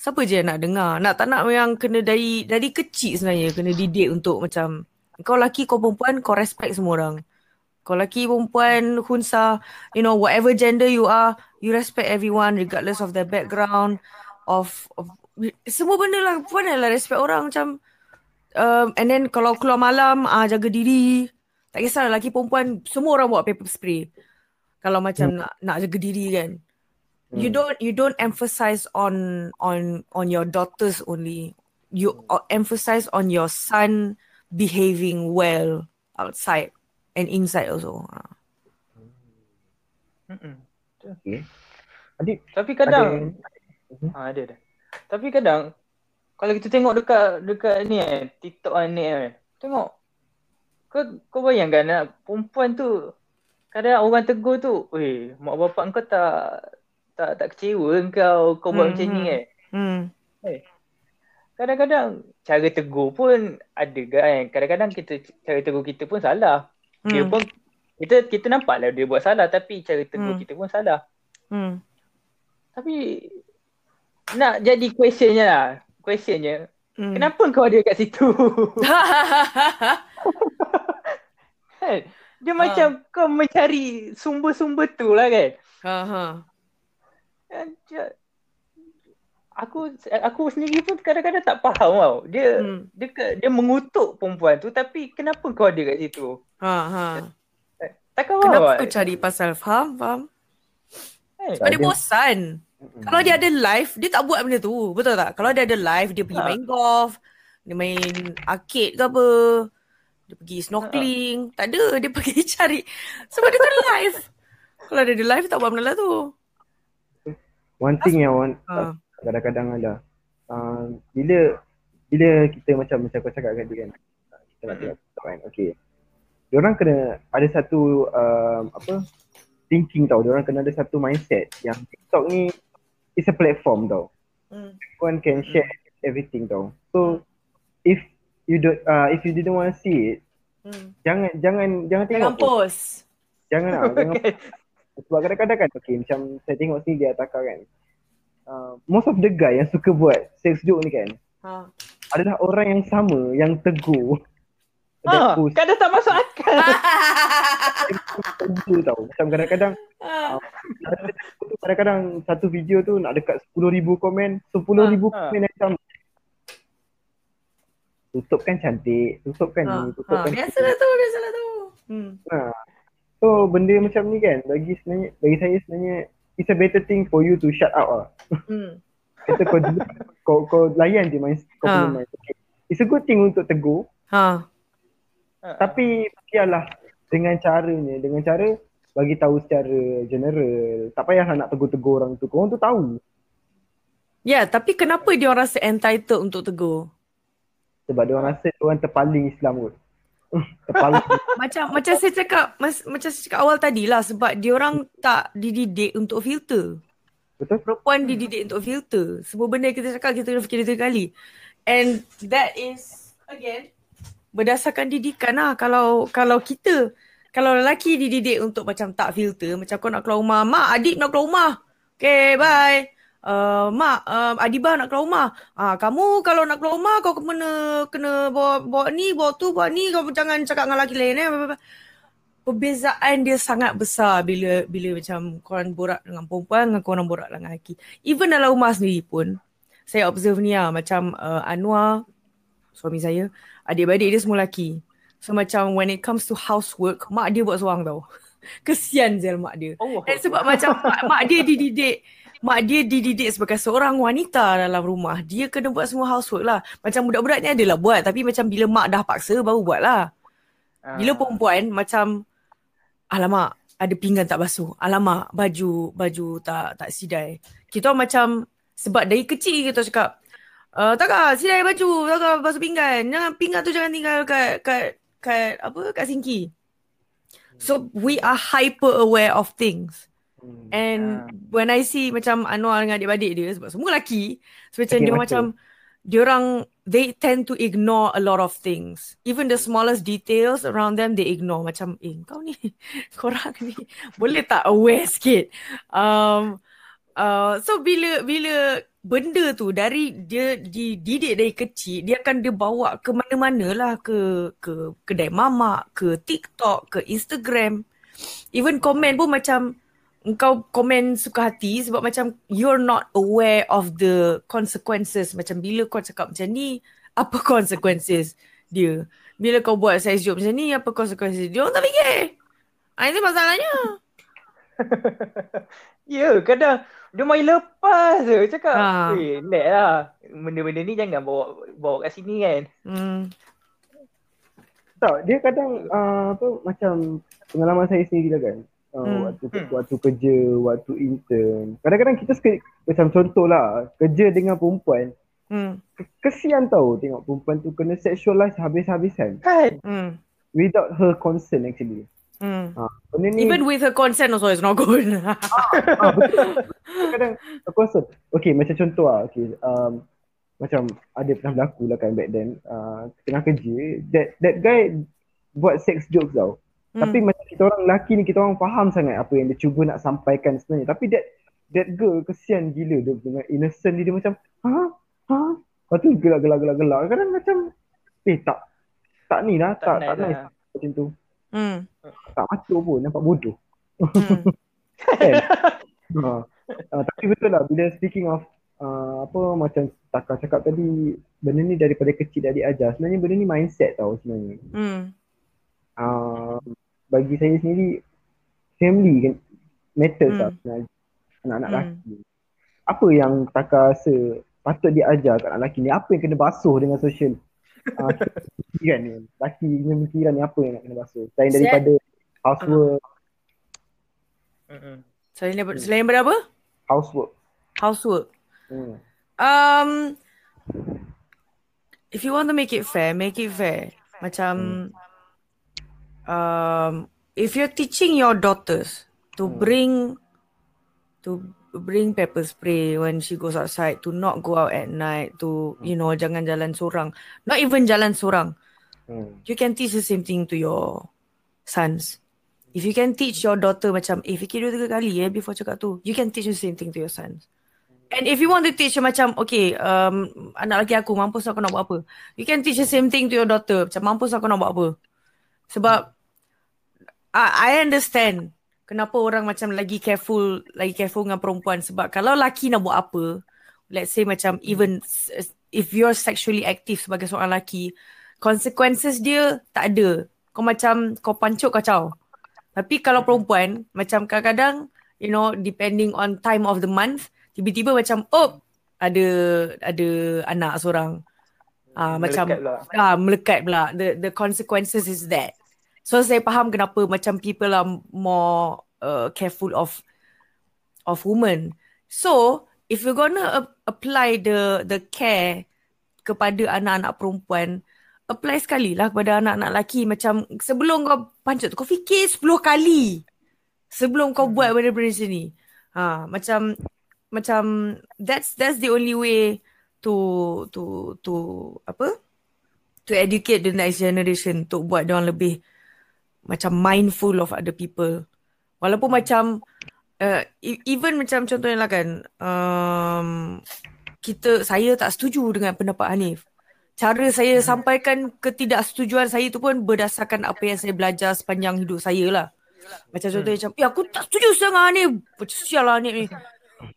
siapa je yang nak dengar? Nak tak nak memang kena dari dari kecil sebenarnya. Kena didik untuk macam, kau lelaki, kau perempuan, kau respect semua orang. Kau lelaki, perempuan, hunsa, you know, whatever gender you are, you respect everyone regardless of their background, of, of semua benda lah. Perempuan lah respect orang macam, um, and then kalau keluar malam, ah jaga diri. Tak kisah lelaki, perempuan, semua orang bawa paper spray. Kalau macam Hmm. nak nak jaga diri kan. You don't you don't emphasize on on on your daughters only. You uh, emphasize on your son behaving well outside and inside also. Ah. Mm-mm. Adik, Tapi ada kadang Mhm. ha, ada dah. Tapi kadang kalau kita tengok dekat dekat ni eh TikTok ni eh tengok kau kau bayangkan nak perempuan tu kadang orang tegur tu, "Weh, mak bapak kau tak tak tak kecewa kau kau buat Hmm, macam ni hmm. eh." Hmm. Kadang-kadang cara tegur pun ada kan. Kadang-kadang kita cara tegur kita pun salah. Dia Hmm. pun kita kita nampaklah dia buat salah tapi cara tegur Hmm. kita pun salah. Hmm. Tapi nak jadi questionnya lah. Questionnya, Hmm. kenapa kau ada kat situ? <laughs> kan? Dia Ha. macam kau mencari sumber-sumber tu lah kan. ha ha. Dia- Aku aku sendiri pun kadang-kadang tak faham tau. Dia Hmm. dia dia mengutuk perempuan tu tapi kenapa kau ada kat situ? Ha ha. Takkan faham Kenapa tak? kau cari pasal faham? Faham? Kan? Sebab Dia- bosan. Kalau dia ada live, dia tak buat benda tu. Betul tak? Kalau dia ada live, dia pergi Ha. main golf, dia main arcade ke apa. Dia pergi snorkeling. Tak ada. Dia pergi <laughs> cari. Sebab dia kan live. Kalau dia ada live, tak buat benda lah tu. One thing yang one, Ha. kadang-kadang ada uh, bila bila kita macam macam kau cakap tadi kan uh, kita nak tengok TikTok kan okay diorang kena ada satu um, apa thinking tau diorang kena ada satu mindset yang TikTok ni is a platform tau Hmm. one can share everything tau so if you don't uh, if you didn't want to see it Hmm. jangan jangan jangan tengok Jangan post. jangan lah <laughs> jangan sebab kadang-kadang kan okay macam saya tengok sini dia atakar kan uh, most of the guy yang suka buat sex joke ni kan Ha. adalah orang yang sama yang tegur. Ha, That post kadang tak masuk akal. tegur tau. Macam kadang-kadang Ah. kadang-kadang satu video tu nak dekat 10,000 komen, 10,000 Ha, ha. komen yang sama. Tutup kan cantik, tutup kan Ha, ni, tutup ha. kan Biasalah tu, biasalah tu. Hmm. Ha. So benda macam ni kan bagi sebenarnya bagi saya sebenarnya it's a better thing for you to shut up lah. Hmm. <laughs> Kata kau kau kau layan je main kau Ha. punya main. Okay. It's a good thing untuk tegur Ha. Ha. tapi biarlah dengan caranya dengan cara bagi tahu secara general. Tak payahlah nak tegur-tegur orang tu. Orang tu tahu Ya, tapi kenapa dia orang rasa entitled untuk tegur? sebab dia orang rasa dia orang terpaling Islam kot. <laughs> terpaling. <laughs> Macam macam saya cakap mas, macam saya cakap awal tadi lah sebab dia orang tak dididik untuk filter. Betul? Perempuan dididik untuk filter. Semua benda kita cakap kita kena fikir tiga kali. And that is again berdasarkan didikan lah. Kalau kalau kita kalau lelaki dididik untuk macam tak filter, macam kau nak keluar rumah, mak adik nak keluar rumah. Okay, bye. Uh, mak, uh, Adibah nak keluar rumah. Ah, kamu kalau nak keluar rumah kau kena kena bawa bawa ni, bawa tu, bawa ni, kau jangan cakap dengan lelaki lain eh. Perbezaan dia sangat besar bila bila macam korang borak dengan perempuan dengan korang borak dengan lelaki. Even dalam rumah sendiri pun saya observe ni lah macam uh, Anwar suami saya, adik-beradik dia semua lelaki. So macam when it comes to housework, mak dia buat seorang tau. <laughs> Kesian Zel mak dia. Allah. Dan sebab macam mak, mak dia dididik Mak dia dididik sebagai seorang wanita dalam rumah. Dia kena buat semua housework lah. Macam budak-budak ni adalah buat. Tapi macam bila mak dah paksa baru buat lah. Bila perempuan macam alamak ada pinggan tak basuh. Alamak baju baju tak tak sidai. Kita macam sebab dari kecil kita cakap uh, takkan sidai baju, takkan basuh pinggan. Jangan pinggan tu jangan tinggal kat kat kat apa kat sinki. So we are hyper aware of things. Hmm. And Ah. when I see macam Anwar dengan adik-adik dia sebab semua lelaki, so macam Sakit dia macam dia orang they tend to ignore a lot of things. Even the smallest details around them they ignore macam eh kau ni <laughs> korang ni boleh tak aware sikit. Um uh, so bila bila benda tu dari dia dididik dari kecil dia akan dia bawa ke mana-mana lah ke ke kedai mamak, ke TikTok, ke Instagram. Even komen pun macam engkau komen suka hati sebab macam you're not aware of the consequences. Macam bila kau cakap macam ni, apa <laughs> consequences dia? Bila kau buat size joke macam ni, apa consequences dia? Orang tak fikir. Ah, itu masalahnya. <laughs> Ya, kadang dia main lepas je. Cakap, Ha. eh, lah. Benda-benda ni jangan bawa bawa kat sini kan. Hmm. Tak, dia kadang uh, apa macam pengalaman saya sendiri lah kan. Uh, Hmm. waktu Hmm. waktu kerja, waktu intern. Kadang-kadang kita suka macam contoh lah, kerja dengan perempuan, Hmm. ke- kesian tau tengok perempuan tu kena sexualize habis-habisan Kan? Hmm. without her consent actually. Hmm. Ha, benda ni Even with her consent also it's not good. <laughs> ah, betul. Kadang aku rasa okay macam contoh lah okay, um, macam ada pernah berlaku lah kan back then uh, tengah kerja that that guy buat sex jokes tau Hmm. Tapi macam kita orang lelaki ni kita orang faham sangat apa yang dia cuba nak sampaikan sebenarnya. Tapi that that girl kesian gila dia dengan innocent dia, dia macam ha ha. Lepas tu gelak gelak gelak gelak. Kadang macam eh tak tak ni lah tak tak, nice nice lah. macam tu. Hmm. Tak macam pun nampak bodoh. Hmm. <laughs> Kan? ha. Uh, tapi betul lah bila speaking of uh, apa macam Taka cakap tadi benda ni daripada kecil dah diajar. Sebenarnya benda ni mindset tau sebenarnya. Hmm. uh, bagi saya sendiri family kan matters Hmm. lah sebenarnya anak-anak Hmm. lelaki. Apa yang Taka rasa patut diajar kat anak lelaki ni? Apa yang kena basuh dengan social uh, pikiran ni? Lelaki punya pikiran ni apa yang nak kena basuh? Selain daripada housework, Mm-mm. Selain daripada, selain daripada apa? housework. Housework. Hmm. Um, if you want to make it fair, make it fair. Macam, um, if you're teaching your daughters to Hmm. bring, to bring pepper spray when she goes outside, to not go out at night, to you know jangan jalan sorang, not even jalan sorang. Hmm. You can teach the same thing to your sons. If you can teach your daughter macam, eh fikir dua tiga kali eh before cakap tu. You can teach the same thing to your sons. And if you want to teach macam okay, um, anak lelaki aku mampus aku nak buat apa. You can teach the same thing to your daughter. Macam mampus aku nak buat apa. Sebab I, I understand kenapa orang macam lagi careful, lagi careful dengan perempuan. Sebab kalau lelaki nak buat apa, let's say macam even if you're sexually active sebagai seorang lelaki, consequences dia tak ada. Kau macam kau pancuk kacau. Tapi kalau perempuan, macam kadang-kadang, you know, depending on time of the month, tiba-tiba macam oh ada ada anak seorang uh, macam ah uh, melekat pula the the consequences is that so saya faham kenapa macam people are more uh, careful of of women. So if you're gonna uh, apply the the care kepada anak-anak perempuan apply sekali lah kepada anak-anak lelaki. Macam sebelum kau pancut kau fikir 10 kali sebelum kau buat hmm. benda-benda sini ha macam macam that's that's the only way to to to apa? To educate the next generation untuk buat dia lebih macam mindful of other people walaupun macam uh, even macam contohnya lah kan um, kita saya tak setuju dengan pendapat Hanif cara saya sampaikan ketidaksetujuan saya tu pun berdasarkan apa yang saya belajar sepanjang hidup saya lah macam contohnya hmm. macam, ya aku tak setuju dengan Hanif. Macam sial lah Hanif ni.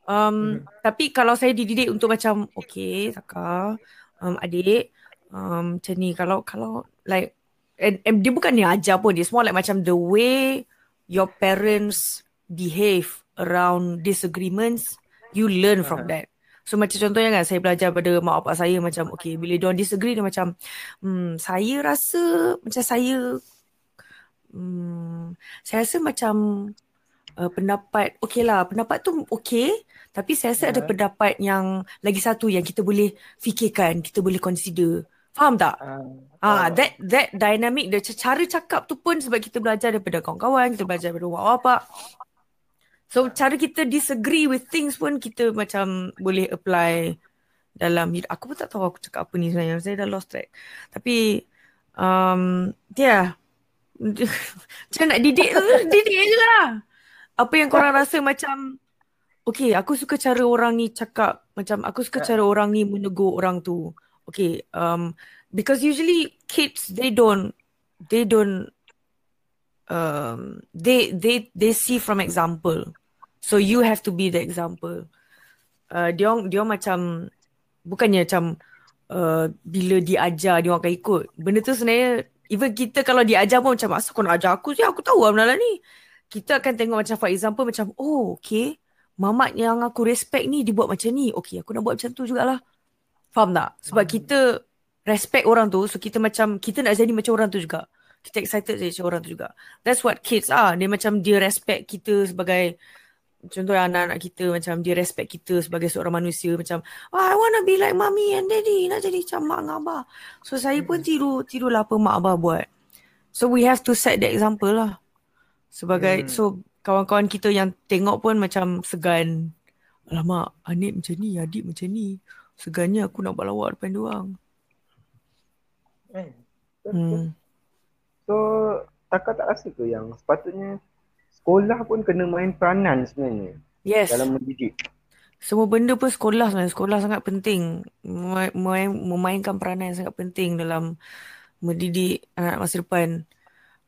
Um, hmm. Tapi kalau saya dididik untuk macam okay Saka um, Adik um, Macam ni Kalau kalau like and, and Dia bukan ni ajar pun Dia semua like macam the way Your parents behave around disagreements You learn from uh-huh. that So macam contohnya kan Saya belajar pada mak bapak saya Macam okay Bila dia disagree Dia macam hmm, Saya rasa Macam saya hmm, Saya rasa macam uh, pendapat okey lah pendapat tu okey tapi saya rasa yeah. ada ya. pendapat yang lagi satu yang kita boleh fikirkan kita boleh consider faham tak? Uh, ah uh, that that dynamic the cara cakap tu pun sebab kita belajar daripada kawan-kawan kita belajar daripada mak bapak. So cara kita disagree with things pun kita macam boleh apply dalam hidup. Aku pun tak tahu aku cakap apa ni sebenarnya. Saya dah lost track. Tapi um yeah <laughs> macam nak didik tu didik je lah. Apa yang korang rasa macam okay aku suka cara orang ni cakap. Macam aku suka cara orang ni menegur orang tu okay um because usually kids they don't they don't um they they they see from example. So you have to be the example. Uh, dia dia macam bukannya macam uh, bila diajar dia akan ikut. Benda tu sebenarnya even kita kalau diajar pun macam asal kau nak ajar aku sih? Aku tahu lah ni. Kita akan tengok macam for example macam oh okay. Mamat yang aku respect ni dia buat macam ni. Okay aku nak buat macam tu jugalah faham tak sebab hmm. kita respect orang tu so kita macam kita nak jadi macam orang tu juga kita excited jadi macam orang tu juga that's what kids are dia macam dia respect kita sebagai contoh anak-anak kita macam dia respect kita sebagai seorang manusia macam oh, I want to be like mommy and daddy nak jadi macam mak dengan abah so saya pun hmm. tiru tirulah apa mak abah buat so we have to set the example lah Sebagai hmm. so kawan-kawan kita yang tengok pun macam segan. Alamak, Anik macam ni, adik macam ni. Segannya aku nak buat lawak depan dia orang. Eh, hmm. So, takkan tak rasa ke yang sepatutnya sekolah pun kena main peranan sebenarnya yes. dalam mendidik? Semua benda pun sekolah sebenarnya. Sekolah sangat penting. Memainkan peranan yang sangat penting dalam mendidik anak masa depan.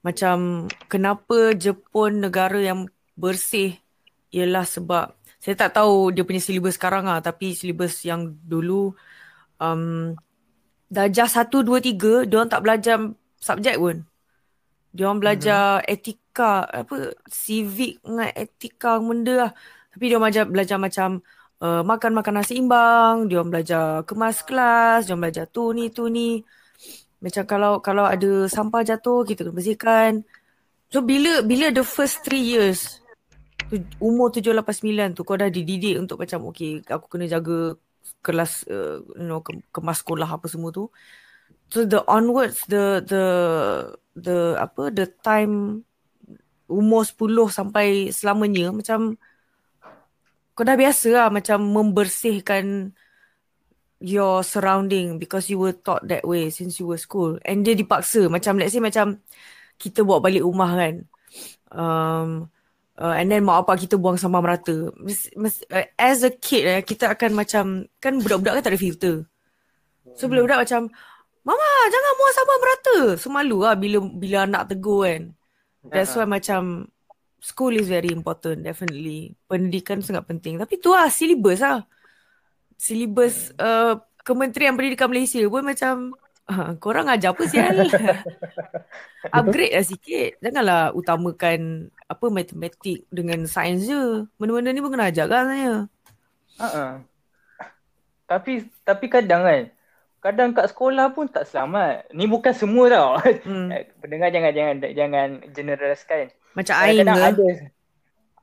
Macam kenapa Jepun negara yang bersih ialah sebab saya tak tahu dia punya silibus sekarang ah tapi silibus yang dulu um, darjah 1 2 3 dia orang tak belajar subjek pun. Dia orang belajar mm-hmm. etika apa civic dengan etika benda lah. Tapi dia orang belajar, belajar macam uh, makan makanan seimbang, dia orang belajar kemas kelas, dia orang belajar tu ni tu ni. Macam kalau kalau ada sampah jatuh kita kena bersihkan. So bila bila the first three years umur tujuh lapan sembilan tu kau dah dididik untuk macam okay aku kena jaga kelas uh, you know ke, kemas sekolah apa semua tu. So the onwards the the the apa the time umur sepuluh sampai selamanya macam kau dah biasa lah macam membersihkan your surrounding because you were taught that way since you were school. And dia dipaksa. Macam let's say macam kita bawa balik rumah kan. Um, Uh, and then mak bapak kita buang sampah merata. Mes, mes, uh, as a kid eh, kita akan macam, kan budak-budak kan tak ada filter. So budak-budak macam, Mama jangan buang sampah merata. So malu lah bila, bila anak tegur kan. That's why macam, school is very important definitely. Pendidikan sangat penting. Tapi tu lah syllabus lah. Syllabus uh, Kementerian Pendidikan Malaysia pun macam, uh, korang ajar apa sial? <laughs> Upgrade lah sikit. Janganlah utamakan apa matematik dengan sains je. Benda-benda ni pun kena ajar kan sebenarnya. Uh-uh. Tapi tapi kadang kan kadang kat sekolah pun tak selamat. Ni bukan semua tau. Hmm. <laughs> Eh, Pendengar jangan jangan jangan generaliskan. Macam Ain Kadang-kadang ke?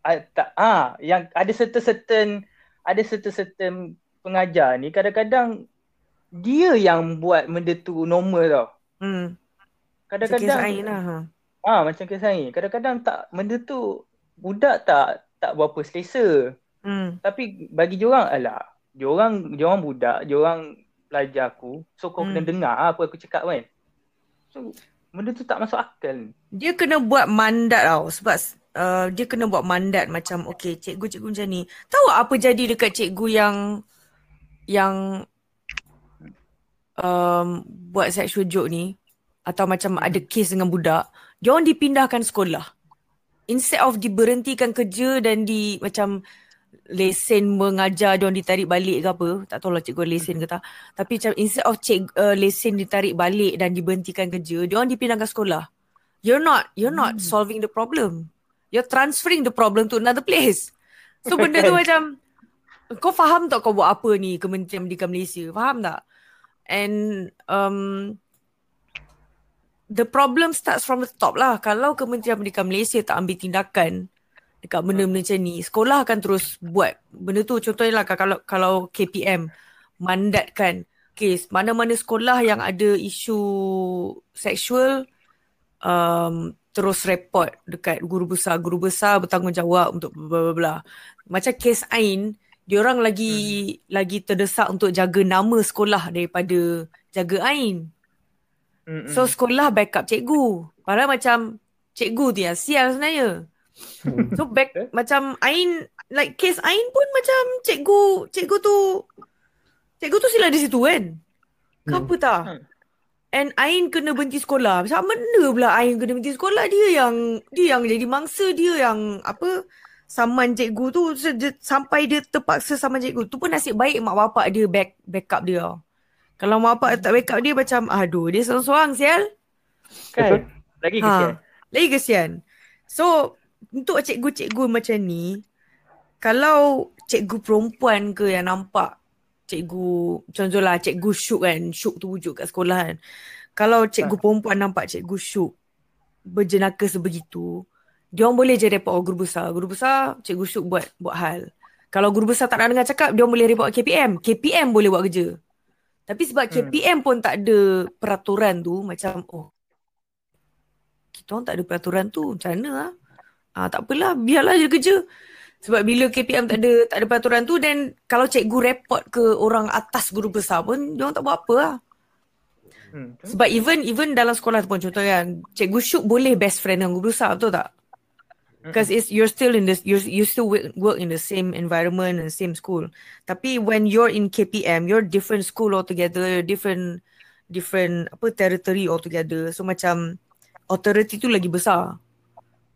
ada ah, tak ah yang ada certain-certain ada certain-certain pengajar ni kadang-kadang dia yang buat benda tu normal tau. Hmm. Macam Kadang-kadang kes lah. Ha. Ah macam kisah ni. Kadang-kadang tak benda tu budak tak tak berapa selesa. Hmm. Tapi bagi diorang alah, diorang diorang budak, diorang pelajar aku. So kau Hmm. kena dengar apa aku cakap kan. So benda tu tak masuk akal. Dia kena buat mandat tau sebab uh, dia kena buat mandat macam okay cikgu-cikgu macam ni. Tahu apa jadi dekat cikgu yang yang um, buat sexual joke ni atau macam ada kes dengan budak, dia orang dipindahkan sekolah. Instead of diberhentikan kerja dan di macam lesen mengajar dia orang ditarik balik ke apa, tak tahu lah cikgu lesen ke tak. Tapi macam instead of cik uh, lesen ditarik balik dan diberhentikan kerja, dia orang dipindahkan sekolah. You're not you're not solving the problem. You're transferring the problem to another place. So benda tu <laughs> macam kau faham tak kau buat apa ni Kementerian Pendidikan Malaysia? Faham tak? And um the problem starts from the top lah. Kalau Kementerian Pendidikan Malaysia tak ambil tindakan dekat benda-benda macam ni, sekolah akan terus buat benda tu. Contohnya lah kalau kalau KPM mandatkan kes mana-mana sekolah yang ada isu seksual um, terus report dekat guru besar. Guru besar bertanggungjawab untuk bla bla bla. Macam kes Ain, diorang lagi hmm. lagi terdesak untuk jaga nama sekolah daripada jaga Ain. Mm-mm. So sekolah backup cikgu. Padahal macam cikgu tu yang sial sebenarnya. So back macam Ain like case Ain pun macam cikgu cikgu tu cikgu tu sila di situ kan. Kenapa tak? Hmm. And Ain kena berhenti sekolah. Macam mana pula Ain kena berhenti sekolah? Dia yang dia yang jadi mangsa, dia yang apa saman cikgu tu dia- sampai dia terpaksa saman cikgu. Tu pun nasib baik mak bapak dia back backup dia. Kalau mak bapak tak backup dia macam aduh dia seorang-seorang sial. Kan? Lagi kesian. Ha, lagi kesian. So, untuk cikgu-cikgu macam ni, kalau cikgu perempuan ke yang nampak cikgu, contohlah cikgu Syuk kan, Syuk tu wujud kat sekolah kan. Kalau cikgu perempuan nampak cikgu Syuk berjenaka sebegitu, dia boleh je report ke guru besar. Guru besar, cikgu Syuk buat buat hal. Kalau guru besar tak nak dengar cakap, dia boleh report KPM. KPM boleh buat kerja. Tapi sebab Hmm. KPM pun tak ada peraturan tu, macam oh kita orang tak ada peraturan tu macam mana ah? Ah tak apalah biarlah je kerja. Sebab bila KPM tak ada tak ada peraturan tu dan kalau cikgu report ke orang atas guru besar pun dia orang tak buat apa lah. Hmm. Sebab even even dalam sekolah tu pun contohnya kan cikgu Syuk boleh best friend dengan guru besar betul tak? Because it's you're still in this you you still work, in the same environment and same school. Tapi when you're in KPM, you're different school altogether, different different apa territory altogether. So macam authority tu lagi besar.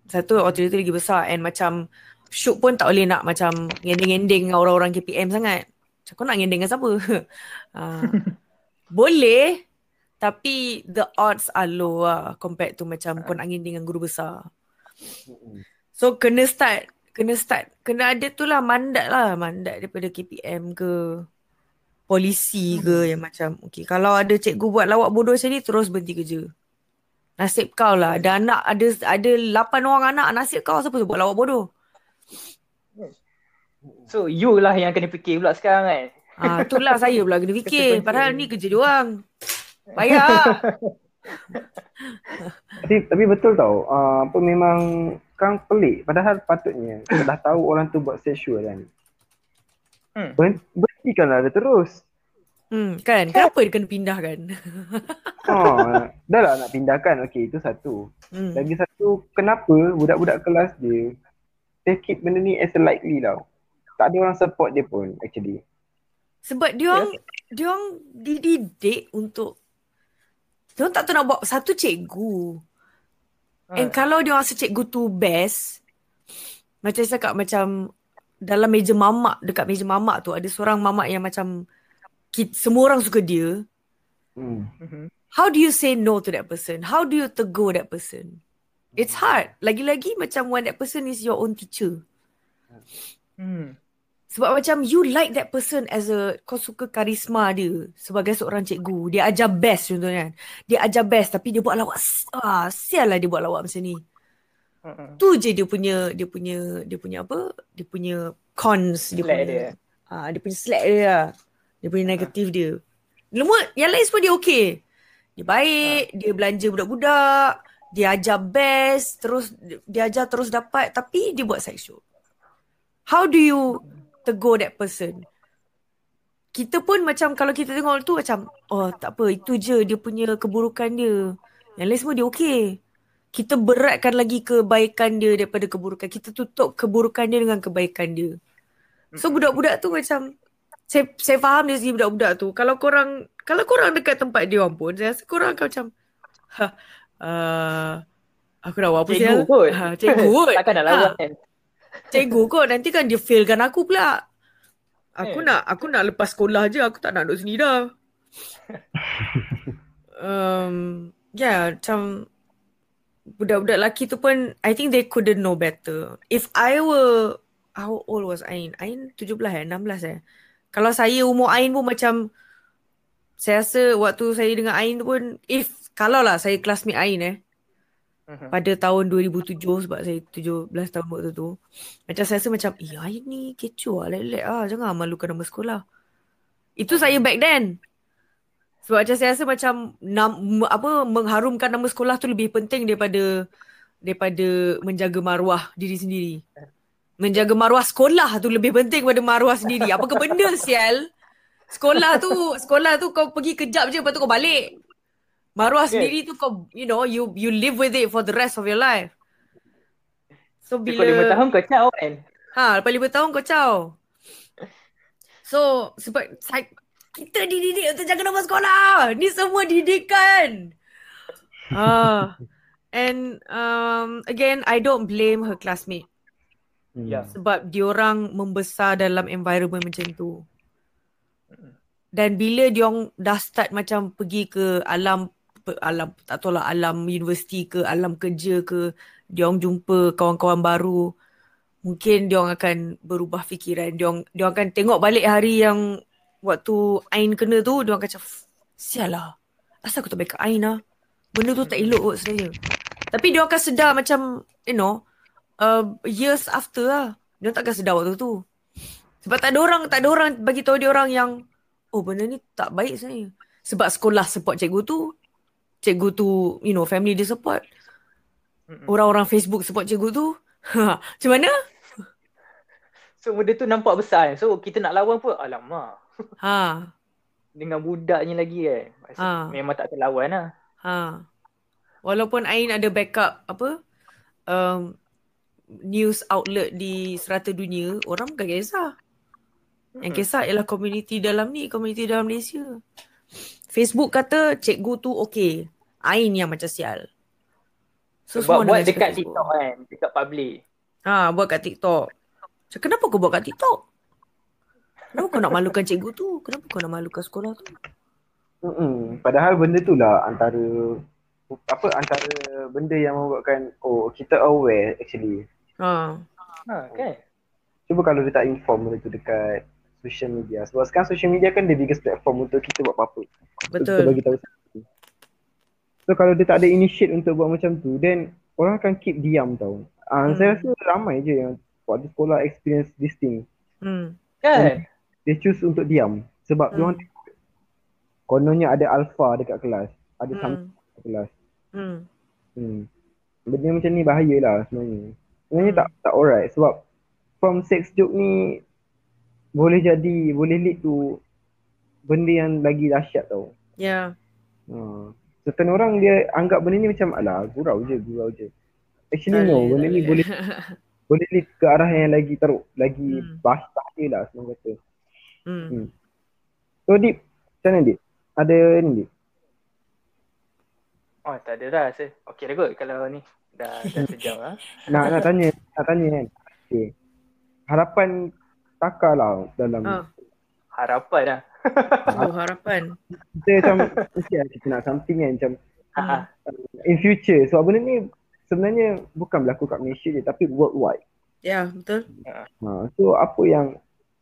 Satu authority lagi besar and macam Syuk pun tak boleh nak macam ngending-ngending dengan orang-orang KPM sangat. Macam kau nak ngending dengan siapa? uh, <laughs> <laughs> boleh tapi the odds are low lah compared to macam kau nak ngending dengan guru besar. So kena start kena start kena ada tu lah mandat lah mandat daripada KPM ke polisi ke yang macam okay kalau ada cikgu buat lawak bodoh macam ni terus berhenti kerja. Nasib kau lah ada anak ada ada 8 orang anak nasib kau siapa buat lawak bodoh. So you lah yang kena fikir pula sekarang kan. Ah itulah saya pula kena <laughs> fikir padahal ni kerja dia orang. Bayar. <laughs> Tapi, tapi betul tau, uh, apa memang kan pelik. Padahal patutnya kita dah tahu orang tu buat sexual kan. Hmm. Ber- Berhentikanlah dia terus. Hmm kan kenapa dia kena pindahkan? Oh, dah lah nak pindahkan. Okey, itu satu. Hmm. Lagi satu, kenapa budak-budak kelas dia take it benda ni as a lightly tau. Tak ada orang support dia pun actually. Sebab dia orang dia orang dididik untuk dia orang tak tahu nak buat satu cikgu. Ha. And kalau dia orang rasa cikgu tu best macam saya cakap macam dalam meja mamak dekat meja mamak tu ada seorang mamak yang macam kita, semua orang suka dia. Hmm. Mhm. How do you say no to that person? How do you tegur that person? It's hard. Lagi-lagi macam when that person is your own teacher. Hmm. Sebab macam you like that person as a kau suka karisma dia sebagai seorang cikgu. Dia ajar best contohnya. Dia ajar best tapi dia buat lawak. Ah, sial lah dia buat lawak macam ni. Uh-uh. Tu je dia punya dia punya dia punya apa? Dia punya cons dia Slack punya. dia. Ah, dia punya slack dia lah. Dia punya negatif dia. Lemua yang lain semua dia okey. Dia baik, dia belanja budak-budak, dia ajar best, terus dia ajar terus dapat tapi dia buat sex show. How do you tegur that person? Kita pun macam kalau kita tengok tu macam oh tak apa itu je dia punya keburukan dia. Yang lain semua dia okey. Kita beratkan lagi kebaikan dia daripada keburukan. Kita tutup keburukan dia dengan kebaikan dia. So budak-budak tu macam saya saya faham dari segi budak-budak tu. Kalau korang kalau korang dekat tempat dia orang pun saya rasa korang akan macam ha uh, aku nak buat apa Cikgu sial? kot. Ha, cikgu <laughs> kot. Takkan nak lawan kan. Cikgu kot nanti kan dia failkan aku pula. Aku Eh. nak aku nak lepas sekolah je aku tak nak duduk sini dah. <laughs> um, yeah, macam budak-budak lelaki tu pun I think they couldn't know better. If I were how old was Ain? Ain 17 eh? 16 eh? Kalau saya umur Ain pun macam saya rasa waktu saya dengan Ain tu pun if kalau lah saya classmate Ain eh Mhm. pada tahun 2007 sebab saya 17 tahun waktu tu. Macam saya rasa macam, eh Ain ni kecoh lah, lelek ah. Jangan malukan nama sekolah. Itu saya back then. Sebab macam saya rasa macam nam, apa mengharumkan nama sekolah tu lebih penting daripada daripada menjaga maruah diri sendiri. Menjaga maruah sekolah tu lebih penting daripada maruah sendiri. Apa ke benda sial? Sekolah tu, sekolah tu kau pergi kejap je lepas tu kau balik. Maruah Yes. sendiri tu kau you know you you live with it for the rest of your life. So Cukup lima bila tahun kau caw kan. ha lepas lima tahun kau caw. So sebab saya, kita dididik untuk jaga nama sekolah. Ni semua didikan. Ah. And um, again, I don't blame her classmate Hmm. Ya. sebab diorang membesar dalam environment macam tu. Dan bila diorang dah start macam pergi ke alam alam tak tahu lah alam universiti ke alam kerja ke diorang jumpa kawan-kawan baru. Mungkin diorang akan berubah fikiran. Diorang diorang akan tengok balik hari yang waktu Ain kena tu diorang akan macam sial lah. Asal aku tak baik Ain lah benda tu tak elok kot sebenarnya tapi diorang akan sedar macam you know uh, years after lah. Diorang takkan sedar waktu tu. Sebab tak ada orang tak ada orang bagi tahu dia orang yang oh benda ni tak baik sebenarnya sebab sekolah support cikgu tu cikgu tu you know family dia support Mm-mm. orang-orang Facebook support cikgu tu <laughs> macam mana So benda tu nampak besar kan. So kita nak lawan pun alamak. <laughs> ha Dengan budaknya lagi kan. Maksud, Ha. Memang tak terlawan lah. ha walaupun Ain ada backup apa um, news outlet di serata dunia orang bukan kisah yang kisah ialah community dalam ni community dalam Malaysia Facebook kata cikgu tu okey Ain yang macam sial so Sebab buat nak cakap dekat Facebook. TikTok kan. Dekat public. Ha, buat kat TikTok. Macam kenapa kau buat kat TikTok? Kenapa kau nak malukan cikgu tu? Kenapa kau nak malukan sekolah tu? Mm-mm. Padahal benda tu lah antara apa antara benda yang membuatkan oh kita aware actually. Ha. Ha kan. Cuba kalau dia tak inform benda tu dekat social media. Sebab sekarang social media kan the biggest platform untuk kita buat apa-apa. Untuk Kita Betul. bagi tahu sesuatu. So kalau dia tak ada initiate untuk buat macam tu then orang akan keep diam tau. Ah Hmm. saya rasa ramai je yang waktu sekolah experience this thing. Hmm. Kan? Dia choose untuk diam sebab Hmm. dia orang kononnya ada alpha dekat kelas, ada Hmm. something dekat kelas. Hmm. Hmm. Benda macam ni bahaya lah sebenarnya. Sebenarnya Hmm. tak tak alright sebab from sex joke ni boleh jadi, boleh lead to benda yang lagi dahsyat tau. Ya. Ha. Certain orang dia anggap benda ni macam alah gurau je, gurau je. Actually no, benda ni boleh <laughs> boleh lead ke arah yang lagi teruk, lagi Hmm. basah je lah senang kata. Hmm. Hmm. So Dip, macam mana Dip? Ada ni Dip? Oh tak ada dah rasa. Okey dah kot kalau ni. Dah, dah <laughs> sejam lah. Nak nak tanya, nak tanya kan. Okay. Harapan Taka lah dalam Ah, Harapan lah. oh, harapan. kita macam mesti lah kita nak something kan macam Ha, ha. in future. So benda ni sebenarnya bukan berlaku kat Malaysia je tapi worldwide. Ya, betul. Ha, so apa yang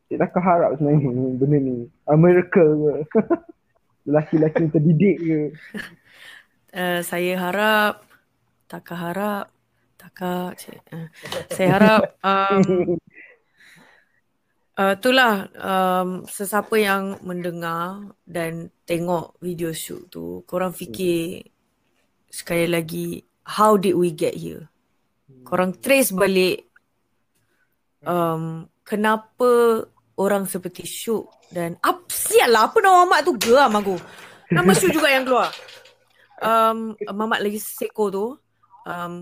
Cik Taka harap sebenarnya benda ni? Amerika ke? <laughs> Lelaki-lelaki terdidik ke? Uh, <laughs> saya harap, Taka harap, Taka, cik, uh, saya harap um, <laughs> uh, itulah um, sesiapa yang mendengar dan tengok video shoot tu, korang fikir sekali lagi, how did we get here? Korang trace balik um, kenapa orang seperti Syuk dan apa sial lah apa nama Mamat tu geram aku. Nama Syuk juga yang keluar. Um, Mamat lagi Seko tu um,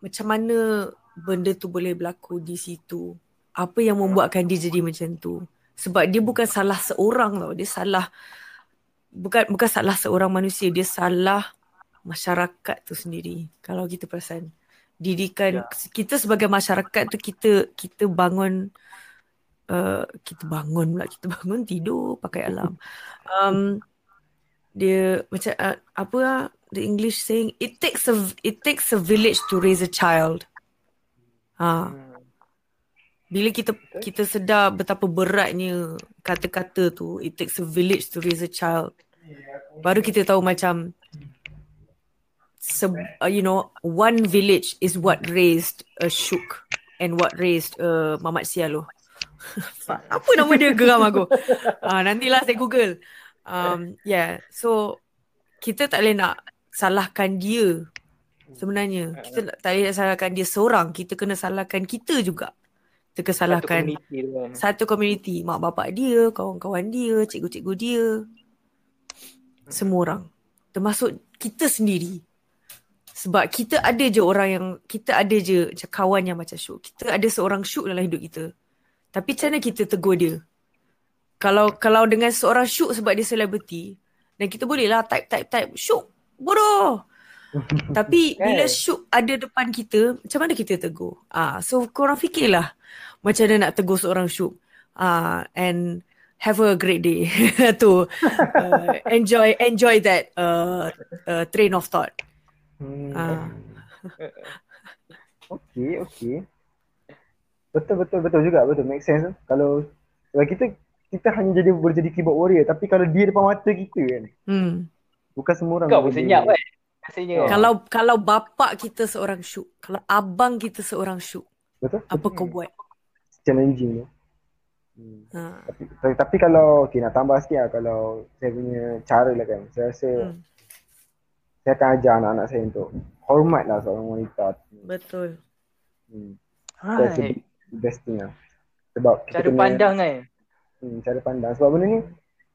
macam mana benda tu boleh berlaku di situ. Apa yang membuatkan dia jadi macam tu. Sebab dia bukan salah seorang tau. Dia salah bukan bukan salah seorang manusia, dia salah masyarakat tu sendiri. Kalau kita perasan didikan kita sebagai masyarakat tu kita kita bangun uh, kita bangun pula kita bangun tidur pakai alarm um, dia macam uh, apa lah the english saying it takes a it takes a village to raise a child ha Hmm. Bila kita kita sedar betapa beratnya kata-kata tu it takes a village to raise a child. Baru kita tahu macam se, uh, you know one village is what raised a Shuk and what raised uh, Mamat Sialo <laughs> apa nama dia geram aku? Uh, nantilah saya google. Um, yeah so kita tak boleh nak salahkan dia sebenarnya. Kita tak boleh nak salahkan dia seorang kita kena salahkan kita juga kita kena salahkan Satu community kan. satu community. Mak bapak dia kawan-kawan dia cikgu-cikgu dia. Semua orang. Termasuk kita sendiri. Sebab kita ada je orang yang kita ada je macam kawan yang macam Syuk. Kita ada seorang Syuk dalam hidup kita. Tapi macam mana kita tegur dia? Kalau kalau dengan seorang Syuk sebab dia selebriti dan kita boleh lah type type type Syuk bodoh <laughs> tapi bila Kan? Syuk ada depan kita macam mana kita tegur ah so korang fikirlah macam mana nak tegur seorang Syuk ah and have a great day <laughs> to uh, enjoy enjoy that uh, uh, train of thought Hmm. ah <laughs> Okay, okay. Betul, betul, betul juga. Betul, make sense. Kalau kalau kita kita hanya jadi boleh jadi keyboard warrior tapi kalau dia depan mata kita kan hmm. bukan semua orang Kau pun boleh- senyap kan. Rasanya. Oh. Kalau kalau bapak kita seorang syuk, kalau abang kita seorang syuk, betul apa kau buat? challenging tu. Hmm. Ha. Tapi, tapi, tapi kalau okay, nak tambah sikit lah kalau saya punya cara lah kan saya rasa Hmm. saya akan ajar anak-anak saya untuk hormat lah seorang wanita Betul. hmm. Hai. best thing lah sebab kita Cara kena- pandang kan. hmm, cara pandang sebab benda ni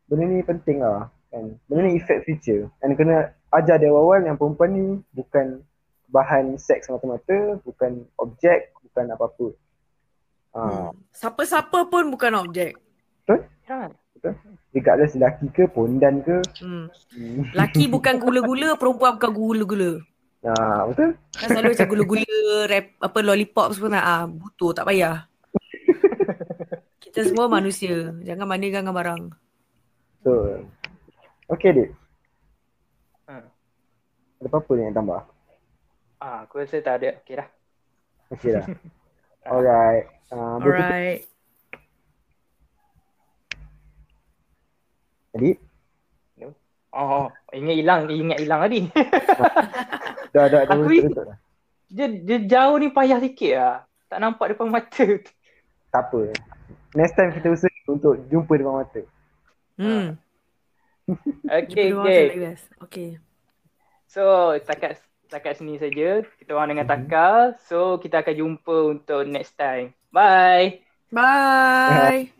benda ni penting lah kan benda ni effect future and kena ajar dari awal yang perempuan ni bukan bahan seks semata-mata bukan objek bukan apa-apa ha, Hmm. Siapa-siapa pun bukan objek. Ha. regardless lelaki ke pondan ke Hmm. hmm. Laki <laughs> bukan gula-gula, perempuan bukan gula-gula. ha, betul Kan selalu macam gula-gula, rap, apa lollipop semua nak ah, butuh tak payah. <laughs> Kita semua manusia, jangan mandikan dengan barang. so okay dik Ha. Ada apa-apa yang tambah Ah, aku rasa tak ada. Okey dah. okay dah <laughs> alright uh, Alright. Jadi Oh, ingat hilang, ingat hilang tadi. <laughs> dah dah dah Aku ingat- betul dah. dia, dia jauh ni payah sikit lah. Tak nampak depan mata. Tak apa. Next time kita usaha untuk jumpa depan mata. Hmm. Okay, okay. Okay. So, setakat setakat sini saja kita orang dengan Mhm. Taka. So, kita akan jumpa untuk next time. Bye. Bye.